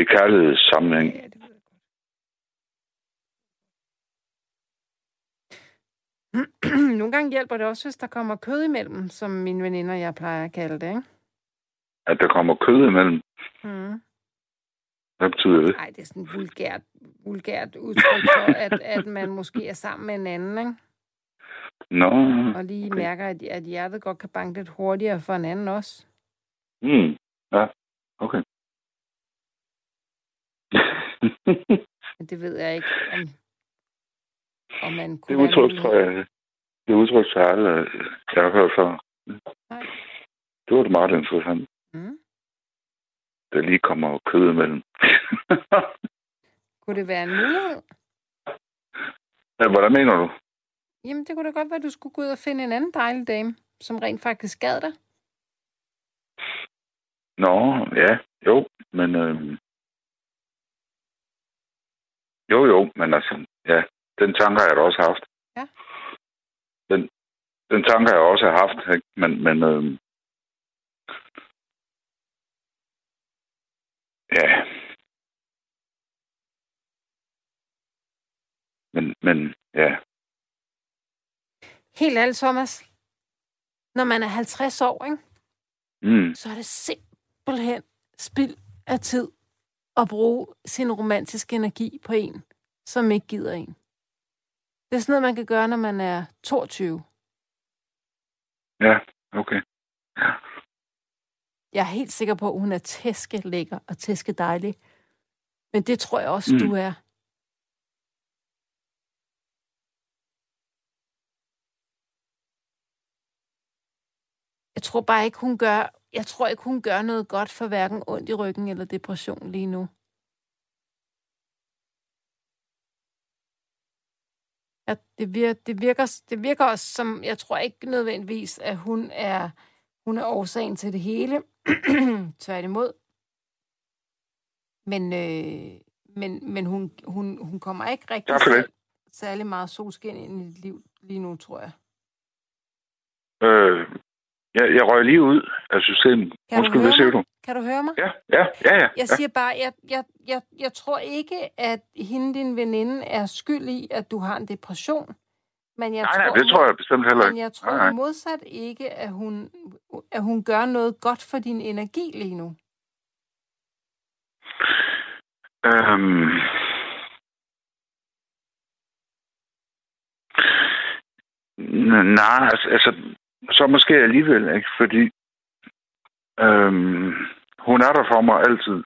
i kærlighedssammenhæng. Ja, det jeg. Nogle gange hjælper det også, hvis der kommer kød imellem, som mine veninder jeg plejer at kalde det, ikke? At der kommer kød imellem? Mm. Hvad betyder det? Nej, det er sådan vulgært, vulgært udtryk for, at, at man måske er sammen med en anden, ikke? Nå, Og lige okay. mærker, at, at hjertet godt kan banke lidt hurtigere for en anden også. Mm. Ja, okay. Det ved jeg ikke, om, om man det kunne udtryk, være tror jeg, det udtryk, jeg aldrig, har hørt før. Nej. Det var det meget interessant. Mm. Der lige kommer kød imellem. Kunne det være en mulighed? ja, hvordan mener du? Jamen, det kunne da godt være, at du skulle gå ud og finde en anden dejlig dame, som rent faktisk gad dig. Nå, ja, jo, men... Øh... Jo, jo, men altså, ja, den tanke har jeg da også haft. Ja. Den, den tanke har jeg også haft, ikke? men, men øh... ja. Men, men, ja. Helt ærligt, Thomas. Når man er 50 år, ikke? Mm. så er det simpelthen spild af tid at bruge sin romantiske energi på en, som ikke gider en. Det er sådan noget, man kan gøre, når man er 22. Ja, okay. Ja. Jeg er helt sikker på, at hun er tæske lækker og tæske dejlig. Men det tror jeg også, mm. du er. Jeg tror bare ikke, hun gør, jeg tror ikke, hun gør noget godt for hverken ondt i ryggen eller depression lige nu. Ja, det, virker, det, virker, det virker også som, jeg tror ikke nødvendigvis, at hun er, hun er årsagen til det hele. Tværtimod. Men, øh, men, men hun, hun, hun kommer ikke rigtig selv, særlig meget solskin ind i dit liv lige nu, tror jeg. Øh, jeg, jeg røg lige ud af systemet. Kan Undskyld, hvad siger du? Kan du høre mig? Ja, ja, ja. ja jeg siger bare, jeg, jeg, jeg, jeg tror ikke, at hende, din veninde, er skyld i, at du har en depression. Men jeg nej, tror, nej, det tror jeg bestemt heller ikke. Men jeg tror nej, nej. modsat ikke, at hun, at hun gør noget godt for din energi lige nu. Øhm... Nej, altså, altså, så måske alligevel, ikke? Fordi øhm, hun er der for mig altid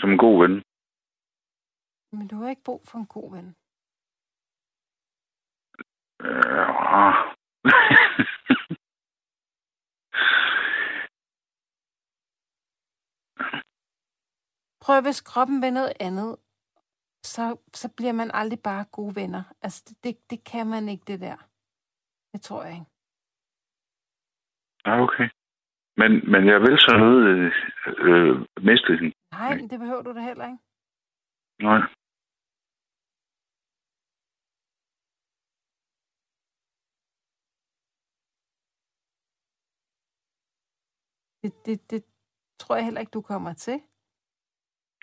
som en god ven. Men du har ikke brug for en god ven. Øh, Prøv, hvis kroppen vil noget andet, så, så bliver man aldrig bare gode venner. Altså, det, det, kan man ikke, det der. Det tror jeg ikke. Ja, okay. Men, men jeg vil så noget øh, øh, miste hende. Nej, det behøver du da heller ikke. Nej. Det, det, det tror jeg heller ikke, du kommer til.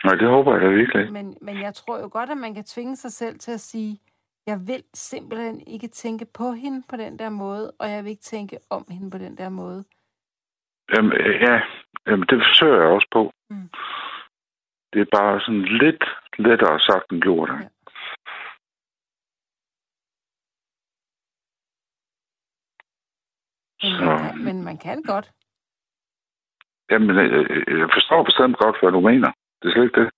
Nej, det håber jeg da virkelig. Men, men jeg tror jo godt, at man kan tvinge sig selv til at sige, jeg vil simpelthen ikke tænke på hende på den der måde, og jeg vil ikke tænke om hende på den der måde. Jamen, ja, jamen, det forsøger jeg også på. Mm. Det er bare sådan lidt lettere sagt end gjort. Ja. Men, man kan, men man kan godt. Jamen, jeg forstår bestemt godt, hvad du mener. Det er slet ikke det.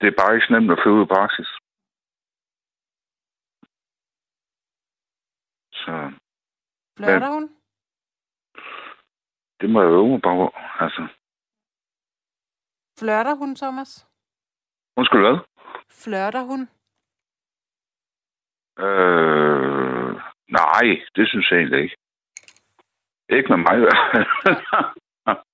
Det er bare ikke så nemt at flyve i praksis. Så... Flørter hun? Det må jeg øve mig på, altså. Flørter hun, Thomas? Undskyld, hvad? Flørter hun? Øh, nej, det synes jeg egentlig ikke. Ikke med mig fald.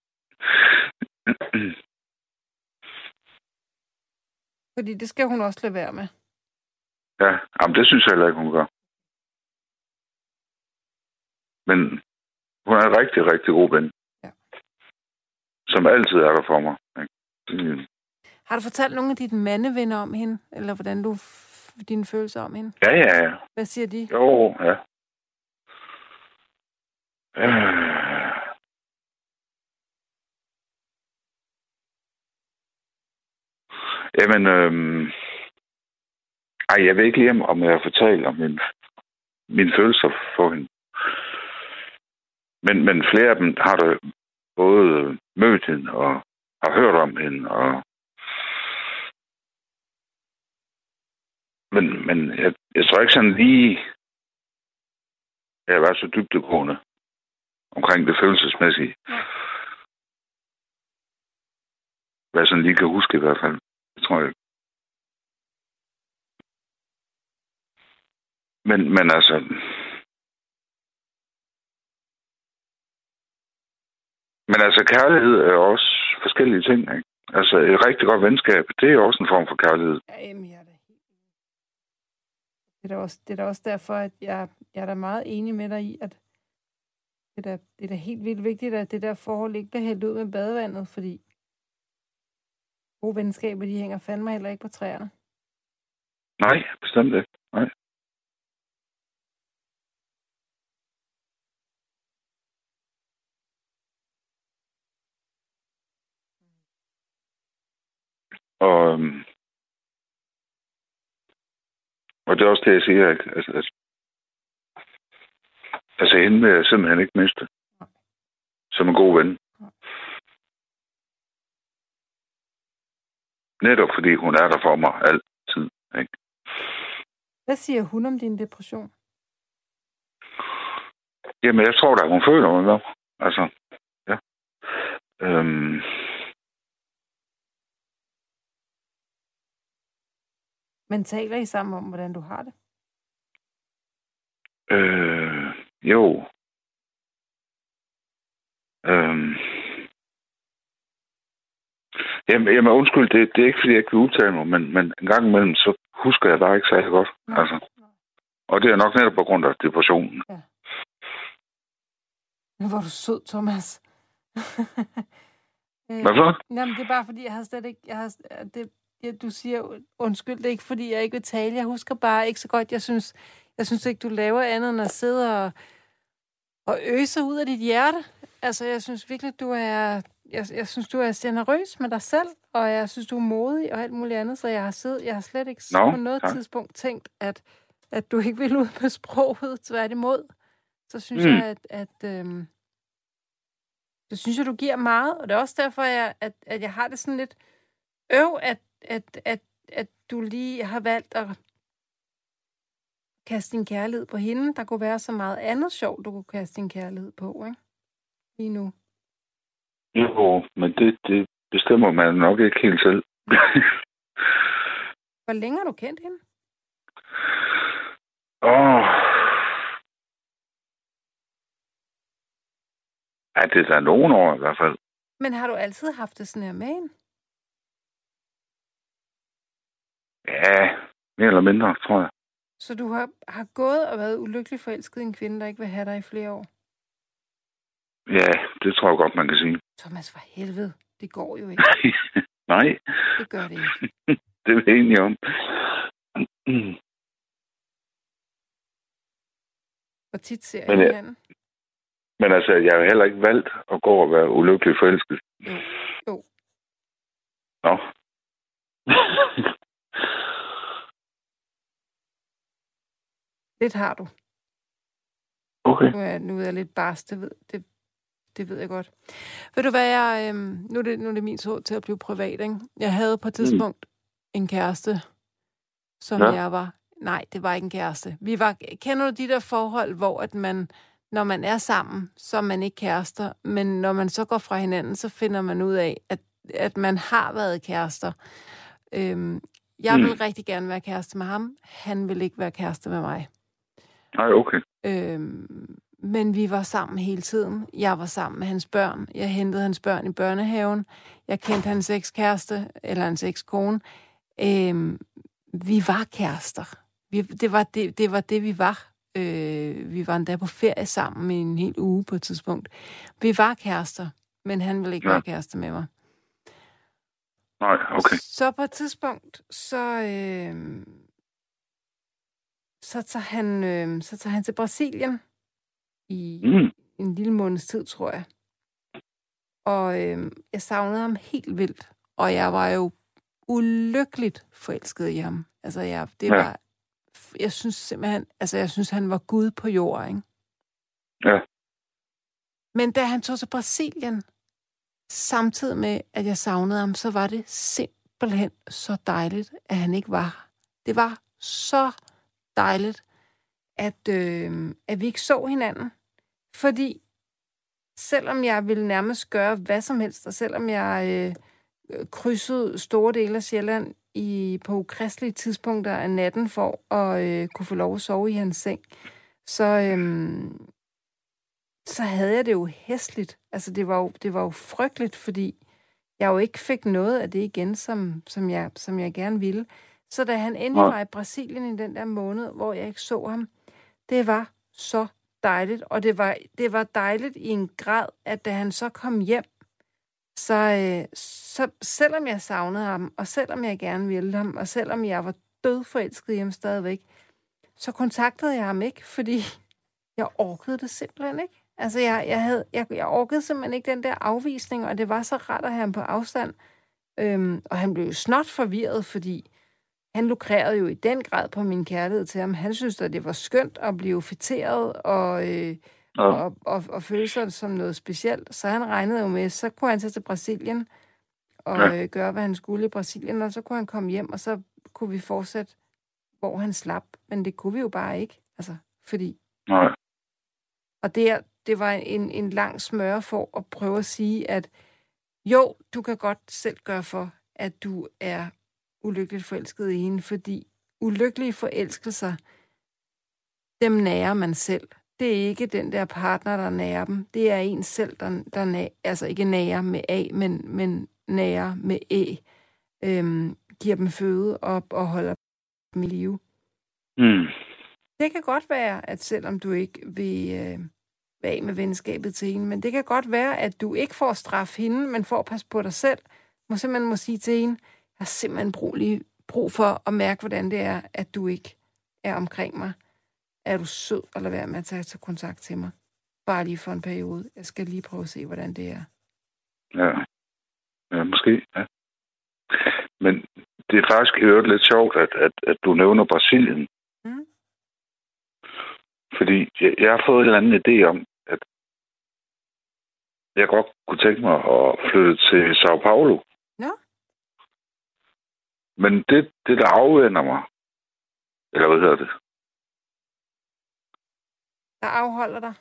Fordi det skal hun også lade være med. Ja, jamen det synes jeg heller ikke, hun gør. Men hun er en rigtig, rigtig god ven. Ja. Som altid er der for mig. Ikke? Har du fortalt nogle af dine mandevenner om hende? Eller hvordan du dine følelser om hende? Ja, ja, ja. Hvad siger de? Jo, ja. Øh... Jamen, øhm... ej, jeg ved ikke lige, om jeg har fortalt om min, mine følelser for hende. Men, men flere af dem har der både mødt hende og har hørt om hende. Og... Men, men jeg, jeg tror ikke sådan lige, jeg har været så dybdegående omkring det følelsesmæssige. Ja. Hvad jeg sådan lige kan huske i hvert fald. Det tror jeg Men, men altså, Men altså, kærlighed er også forskellige ting, ikke? Altså, et rigtig godt venskab, det er også en form for kærlighed. Ja, jamen, jeg er da helt det er, da også, det er da også derfor, at jeg, jeg er da meget enig med dig i, at det er, da, det er da helt vildt vigtigt, at det der forhold ikke bliver hældt ud med badevandet, fordi gode venskaber, de hænger fandme heller ikke på træerne. Nej, bestemt ikke. Nej. Og, øhm, og det er også det, jeg siger, ikke? Altså, altså, altså hende vil jeg simpelthen ikke miste. Som en god ven. Netop fordi hun er der for mig altid. Ikke? Hvad siger hun om din depression? Jamen, jeg tror da, hun føler mig med. Altså, ja. Øhm. Men taler I sammen om, hvordan du har det? Øh, jo. Øhm. Jamen, jamen undskyld, det, det er ikke, fordi jeg ikke vil udtale mig, men, men en gang imellem, så husker jeg bare ikke særlig godt. Nej. Altså. Og det er nok netop på grund af depressionen. Ja. Hvor er du sød, Thomas. Øh, Hvad så? Jamen, det er bare fordi, jeg har slet ikke... Jeg har, det, ja, du siger undskyld, det er ikke fordi, jeg ikke vil tale. Jeg husker bare ikke så godt. Jeg synes, jeg synes ikke, du laver andet end at sidde og, og øse ud af dit hjerte. Altså, jeg synes virkelig, du er... Jeg, jeg synes, du er generøs med dig selv, og jeg synes, du er modig og alt muligt andet, så jeg har, siddet, jeg har slet ikke Nå, på noget tak. tidspunkt tænkt, at, at du ikke vil ud med sproget, tværtimod. Så synes Mm. jeg, at, at øhm, det synes jeg, du giver meget, og det er også derfor, jeg, at, at jeg har det sådan lidt øv, at, at, at, at du lige har valgt at kaste din kærlighed på hende. Der kunne være så meget andet sjovt, du kunne kaste din kærlighed på, ikke? Lige nu. Jo, men det, det bestemmer man nok ikke helt selv. Hvor længe har du kendt hende? Åh. Ja, det er da nogle år i hvert fald. Men har du altid haft det sådan her med hende? Ja, mere eller mindre, tror jeg. Så du har, har gået og været ulykkelig forelsket i en kvinde, der ikke vil have dig i flere år? Ja, det tror jeg godt, man kan sige. Thomas, for helvede. Det går jo ikke. Nej, Det gør det ikke. det er vi enige om. Hvor tit ser Men jeg- hinanden? Men altså, jeg har heller ikke valgt at gå og være ulykkelig forelsket. Jo. Jo. Nå. Lidt har du. okay. Nu er, nu er jeg lidt barsk, det ved, det, det ved jeg godt. Ved du hvad, jeg, øhm, nu, er det, nu er det min tur til at blive privat, ikke? Jeg havde på et tidspunkt en kæreste, som Ja. jeg var... Nej, det var ikke en kæreste. Vi var, kender du de der forhold, hvor at man, når man er sammen, så er man ikke kærester, men når man så går fra hinanden, så finder man ud af, at, at man har været kærester. Øhm, jeg Mm. vil rigtig gerne være kæreste med ham. Han vil ikke være kæreste med mig. Nej, okay. Øhm, men vi var sammen hele tiden. Jeg var sammen med hans børn. Jeg hentede hans børn i børnehaven. Jeg kendte hans ekskæreste, eller hans ekskone. Øhm, vi var kærester. Vi, det, var det, det var det, vi var. Øh, vi var endda på ferie sammen i en hel uge på et tidspunkt. Vi var kærester, men han ville ikke Ja. være kæreste med mig. Nej, okay. Så på et tidspunkt, så, øh, så, tager han, øh, så tager han til Brasilien i Mm. en lille måneds tid, tror jeg. Og øh, jeg savnede ham helt vildt. Og jeg var jo ulykkeligt forelsket i ham. Altså, jeg, det Ja. var... Jeg synes simpelthen... Altså, jeg synes, han var Gud på jord, ikke? Ja. Men da han tog til Brasilien, samtidig med, at jeg savnede ham, så var det simpelthen så dejligt, at han ikke var her. Det var så dejligt, at, øh, at vi ikke så hinanden. Fordi selvom jeg ville nærmest gøre hvad som helst, og selvom jeg øh, krydsede store dele af Sjælland i, på ukristelige tidspunkter af natten for at øh, kunne få lov at sove i hans seng, så, øh, så havde jeg det jo hæsligt. Altså, det var jo, det var jo frygteligt, fordi jeg jo ikke fik noget af det igen, som, som, jeg, som jeg gerne ville. Så da han endelig var i Brasilien i den der måned, hvor jeg ikke så ham, det var så dejligt. Og det var, det var dejligt i en grad, at da han så kom hjem, så, øh, så selvom jeg savnede ham, og selvom jeg gerne ville ham, og selvom jeg var dødforelsket i ham stadigvæk, så kontaktede jeg ham ikke, fordi jeg orkede det simpelthen ikke. Altså, jeg, jeg, havde, jeg, jeg orkede simpelthen ikke den der afvisning, og det var så rart at have ham på afstand. Øhm, og han blev snot forvirret, fordi han lukrerede jo i den grad på min kærlighed til ham. Han synes at det var skønt at blive fætteret og, øh, ja. og, og, og føle sig som noget specielt. Så han regnede jo med, så kunne han tage til Brasilien og ja. øh, gøre, hvad han skulle i Brasilien, og så kunne han komme hjem, og så kunne vi fortsætte, hvor han slap. Men det kunne vi jo bare ikke, altså, fordi... Nej. Og det, det var en, en lang smør for at prøve at sige, at jo, du kan godt selv gøre for, at du er ulykkeligt forelsket i hende, fordi ulykkelige forelskelser, dem nærer man selv. Det er ikke den der partner, der nærer dem. Det er en selv, der, der nærer, altså ikke nærer med A, men, men nærer med E. Øhm, giver dem føde op og holder dem i live. Mm. Det kan godt være, at selvom du ikke vil øh, være af med venskabet til hende, men det kan godt være, at du ikke får straf hende, men får passe på dig selv. Må simpelthen må sige til hende, har simpelthen brug, lige, brug for at mærke, hvordan det er, at du ikke er omkring mig. Er du sød og lade være med at tage til kontakt til mig? Bare lige for en periode. Jeg skal lige prøve at se, hvordan det er. Ja. Ja, måske, ja. Men det er faktisk hørt lidt sjovt, at, at, at du nævner Brasilien. Mm. Fordi jeg, jeg har fået en eller anden idé om, at jeg godt kunne tænke mig at flytte til Sao Paulo. Men det, det der afvender mig, eller hvad hedder det? Der afholder dig?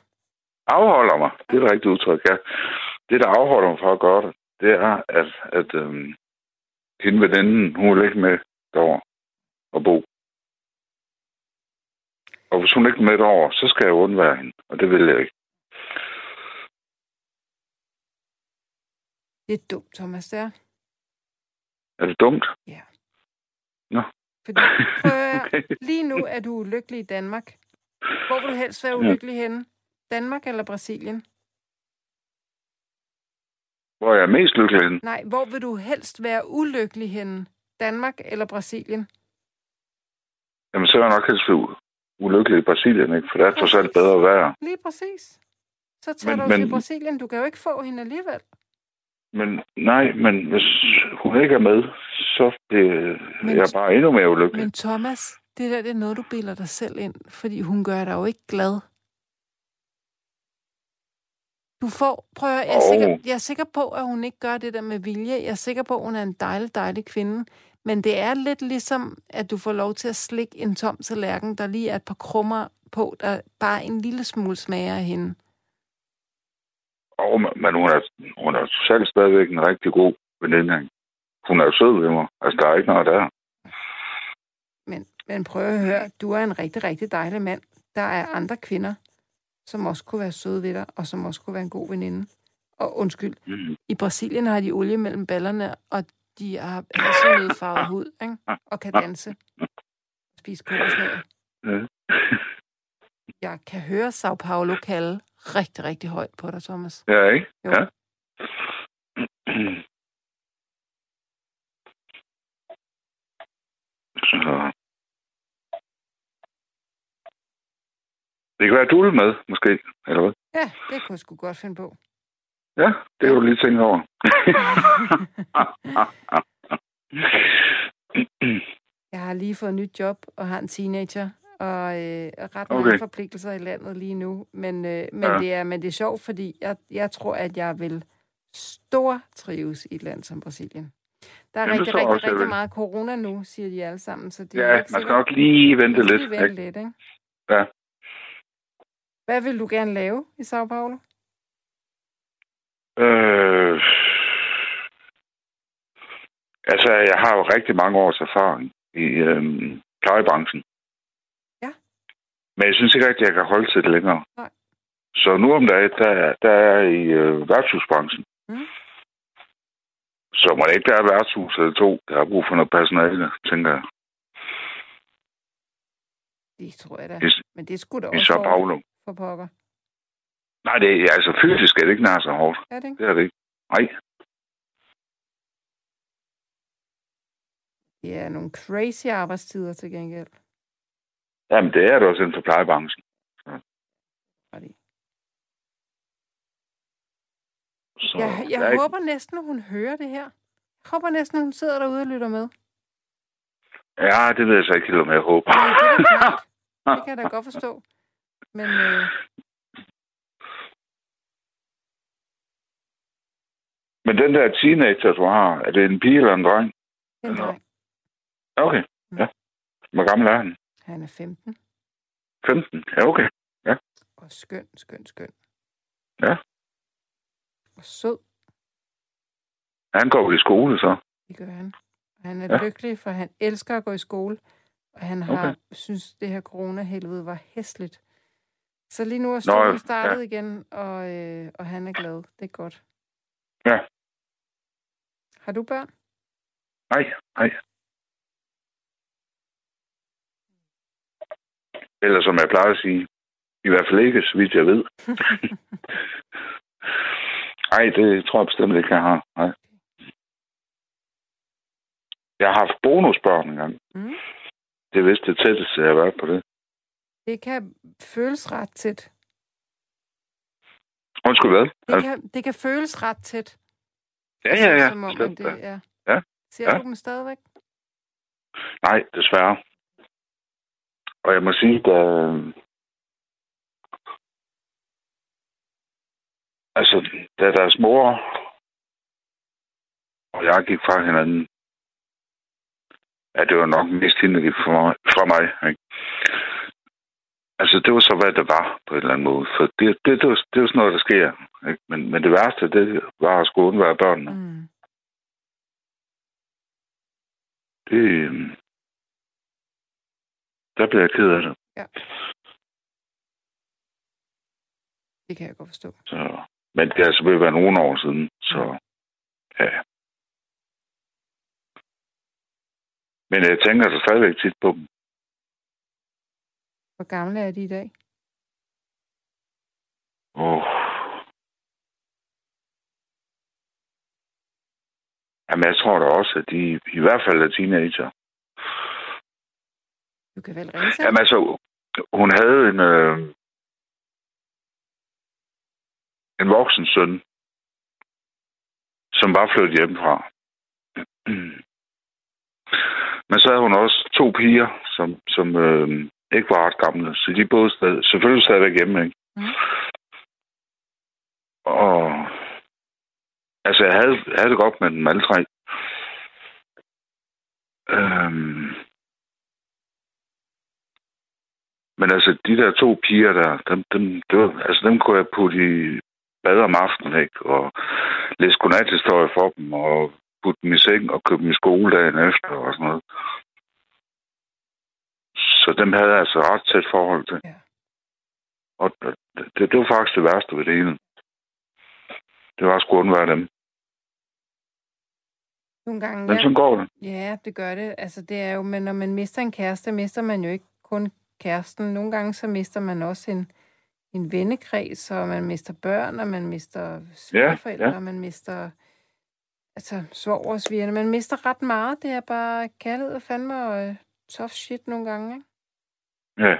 Afholder mig, det er det rigtige udtryk, ja. Det, der afholder mig fra at gøre det, det er, at, at øhm, hende veninden, hun vil ikke med derovre og bo. Og hvis hun ikke er med derovre, så skal jeg undvære hende, og det vil jeg ikke. Det er dumt, Thomas, det er. Er det dumt? Ja. Nå. Fordi, prøv okay. lige nu er du ulykkelig i Danmark. Hvor vil du helst være ulykkelig ja. henne? Danmark eller Brasilien? Hvor jeg er mest lykkelig henne? Nej, hvor vil du helst være ulykkelig henne? Danmark eller Brasilien? Jamen, så er jeg nok helst være ulykkelig i Brasilien, ikke? For der er trods alt bedre at være. Lige præcis. Så tager men, du men, til Brasilien. Du kan jo ikke få hende alligevel. Men nej, men hvis hun ikke er med, så bliver men, jeg bare endnu mere ulykkelig. Men Thomas, det der det er noget, du bilder dig selv ind, fordi hun gør dig jo ikke glad. Du får, prøv at, jeg, er sikker, jeg er sikker på, at hun ikke gør det der med vilje. Jeg er sikker på, at hun er en dejlig, dejlig kvinde. Men det er lidt ligesom, at du får lov til at slikke en tom tallerken, der lige er et par krummer på, der bare en lille smule smager af hende. Oh, men hun er, hun er selv stadigvæk en rigtig god veninde. Hun er jo sød ved mig. Altså, der er ikke noget der. Men, men prøv at høre, du er en rigtig, rigtig dejlig mand. Der er andre kvinder, som også kunne være søde ved dig, og som også kunne være en god veninde. Og undskyld, mm. i Brasilien har de olie mellem ballerne, og de har farvet hud, ikke? og kan danse. Spise kokosnødder. Ja. Jeg kan høre Sao Paulo kalde rigtig, rigtig højt på dig, Thomas. Ja, ikke? Jo. Ja. Så Det kan være, du er med, måske, eller hvad? Ja, det kunne jeg sgu godt finde på. Ja, det har du lige tænkt over. jeg har lige fået et nyt job og har en teenager, og øh, ret mange okay. forpligtelser i landet lige nu. Men, øh, men, ja. det er, men det er sjovt, fordi jeg, jeg tror, at jeg vil stor trives i et land som Brasilien. Der er Jamen, rigtig, rigtig, rigtig meget corona nu, siger de alle sammen. Så det ja, er ikke man skal nok lige vente lidt. Lige vente lidt, ikke? Ja. Hvad vil du gerne lave i Sao Paulo? Øh, altså, jeg har jo rigtig mange års erfaring i øhm, plejebranchen. Men jeg synes ikke rigtig, at jeg kan holde til det længere. Nej. Så nu om dagen, der, der er jeg i øh, værtshusbranchen. Mm. Så må det ikke være værtshus eller to, der har brug for noget personale, tænker jeg. Det tror jeg da. I, Men det skulle da også Sao Paulo for pokker? Nej, det er, altså fysisk er det ikke nær så hårdt. Er det ikke? Det er det ikke. Nej. Det er nogle crazy arbejdstider til gengæld. Jamen, det er det også inden for plejebranchen. Så. Så, jeg jeg håber ikke... næsten, at hun hører det her. Jeg håber næsten, at hun sidder derude og lytter med. Ja, det ved jeg så ikke helt, om jeg håber. Nej, det er. Det kan jeg da godt forstå. Men øh, Men den der teenager, du har, er det en pige eller en dreng? en dreng. Okay, ja. Hvor gammel er han? Han er 15. 15? Ja, okay. Og skøn, skøn, skøn. Ja. Og sød, Han går i skole, så. det gør han. Han er Ja. ja. lykkelig, for han elsker at gå i skole. Og han har Okay. synes, det her corona-helvede var hæsligt. Så lige nu er Nå, studiet ja. startet igen, og, øh, og han er glad. Det er godt. Ja. Har du børn? Nej, nej. Eller som jeg plejer at sige, i hvert fald ikke, så vidt jeg ved. Nej, det tror jeg bestemt ikke, jeg har. Nej. Jeg har haft bonusbørn engang. Mm. Det er vist det tætteste, jeg har været på det. Det kan føles ret tæt. Undskyld, hvad? Det kan, det kan føles ret tæt. Ja, ja, ja. Som om, det ja. er. Ja. Ser Ja. du dem stadigvæk? Nej, desværre. Og jeg må sige, da... Altså, da deres mor og jeg gik fra hinanden, ja, det var nok mest hende, der fra mig. Fra mig ikke? Altså, det var så, hvad det var, på en eller anden måde. For det, det, det, var, det var sådan noget, der sker. Ikke? Men, men det værste, det var at skulle undvære børnene. Mm. Det, øhm, der blev jeg ked af det. Det kan jeg godt forstå. Så, men det er selvfølgelig været nogle år siden, så ja. Men jeg tænker så stadigvæk tit på dem. Hvor gamle er de i dag? Oh. Jamen, jeg tror da også, at de i hvert fald er teenager. Du kan vel ringe til Jamen altså, hun havde en, øh, en voksen søn, som var flyttet hjemmefra. Men så havde hun også to piger, som, som øh, ikke var ret gamle. Så de boede stadig, selvfølgelig stadigvæk hjemme, ikke? Mhm. Og altså, jeg havde, havde det godt med dem alle tre. Øhm, men altså, de der to piger der, dem, dem, det var, altså, dem kunne jeg putte i bad om aftenen, ikke? Og læse godnathistorie for dem, og putte dem i seng og købe dem i skole dagen efter og sådan noget. Så dem havde jeg altså ret tæt forhold til. Ja. Og det, det, det var faktisk det værste ved det hele. Det var skulle undvære dem. Nogle gange, Men ja. sådan går det. Ja, det gør det. Altså, det er jo, men når man mister en kæreste, mister man jo ikke kun kæresten. Nogle gange så mister man også en, en vennekreds, og man mister børn, og man mister svigerforældre, ja. og man mister altså svogersvigerne. Man mister ret meget. Det er bare kærlighed og fandme og øh, tough shit nogle gange, ikke? Ja.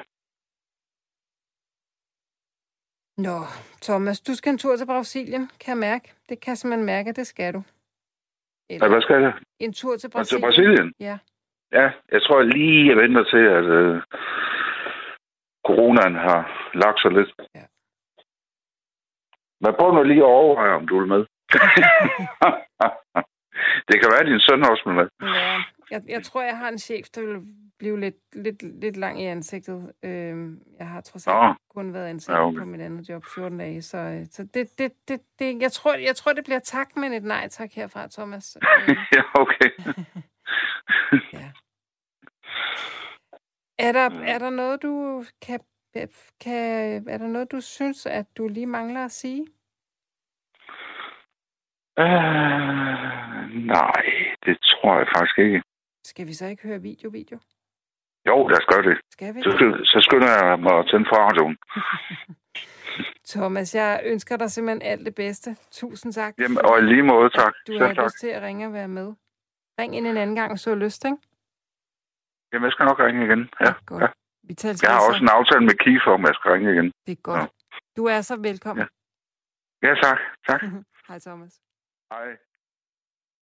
Nå, Thomas, du skal en tur til Brasilien, kan jeg mærke. Det kan jeg simpelthen mærke, det skal du. ja Eller hvad skal jeg? en tur til Og Brasilien. til Brasilien? Ja. Ja, jeg tror lige, jeg venter til, at øh, coronaen har lagt sig lidt. Ja. Men prøv nu lige at overveje, om du vil med. det kan være, at din søn også vil med. Ja, jeg, jeg tror, jeg har en chef, der vil blive lidt, lidt, lidt lang i ansigtet. Øhm, jeg har trods alt Nå. kun været ansat Ja, ja, okay. på mit andet job 14 dage, så, øh, så det, det, det, det, jeg, tror, jeg tror, det bliver tak, men et nej tak herfra, Thomas. Ja, okay. er, der, er der noget, du kan, kan... Er der noget, du synes, at du lige mangler at sige? Øh, nej, det tror jeg faktisk ikke. Skal vi så ikke høre video-video? Jo, lad os gøre det. Skal vi? Så, så skynder jeg mig at tænde for radioen. Thomas, jeg ønsker dig simpelthen alt det bedste. Tusind tak. Jamen, og i lige måde, tak. Du har lyst til at ringe og være med. Ring ind en anden gang, hvis du har lyst, ikke? Jamen, jeg skal nok ringe igen. Ja, godt. ja. Vi taler Jeg har også en aftale med Kiefer, om jeg skal ringe igen. Det er godt. Du er så velkommen. Ja, tak. Tak. Hej, Thomas. Hej.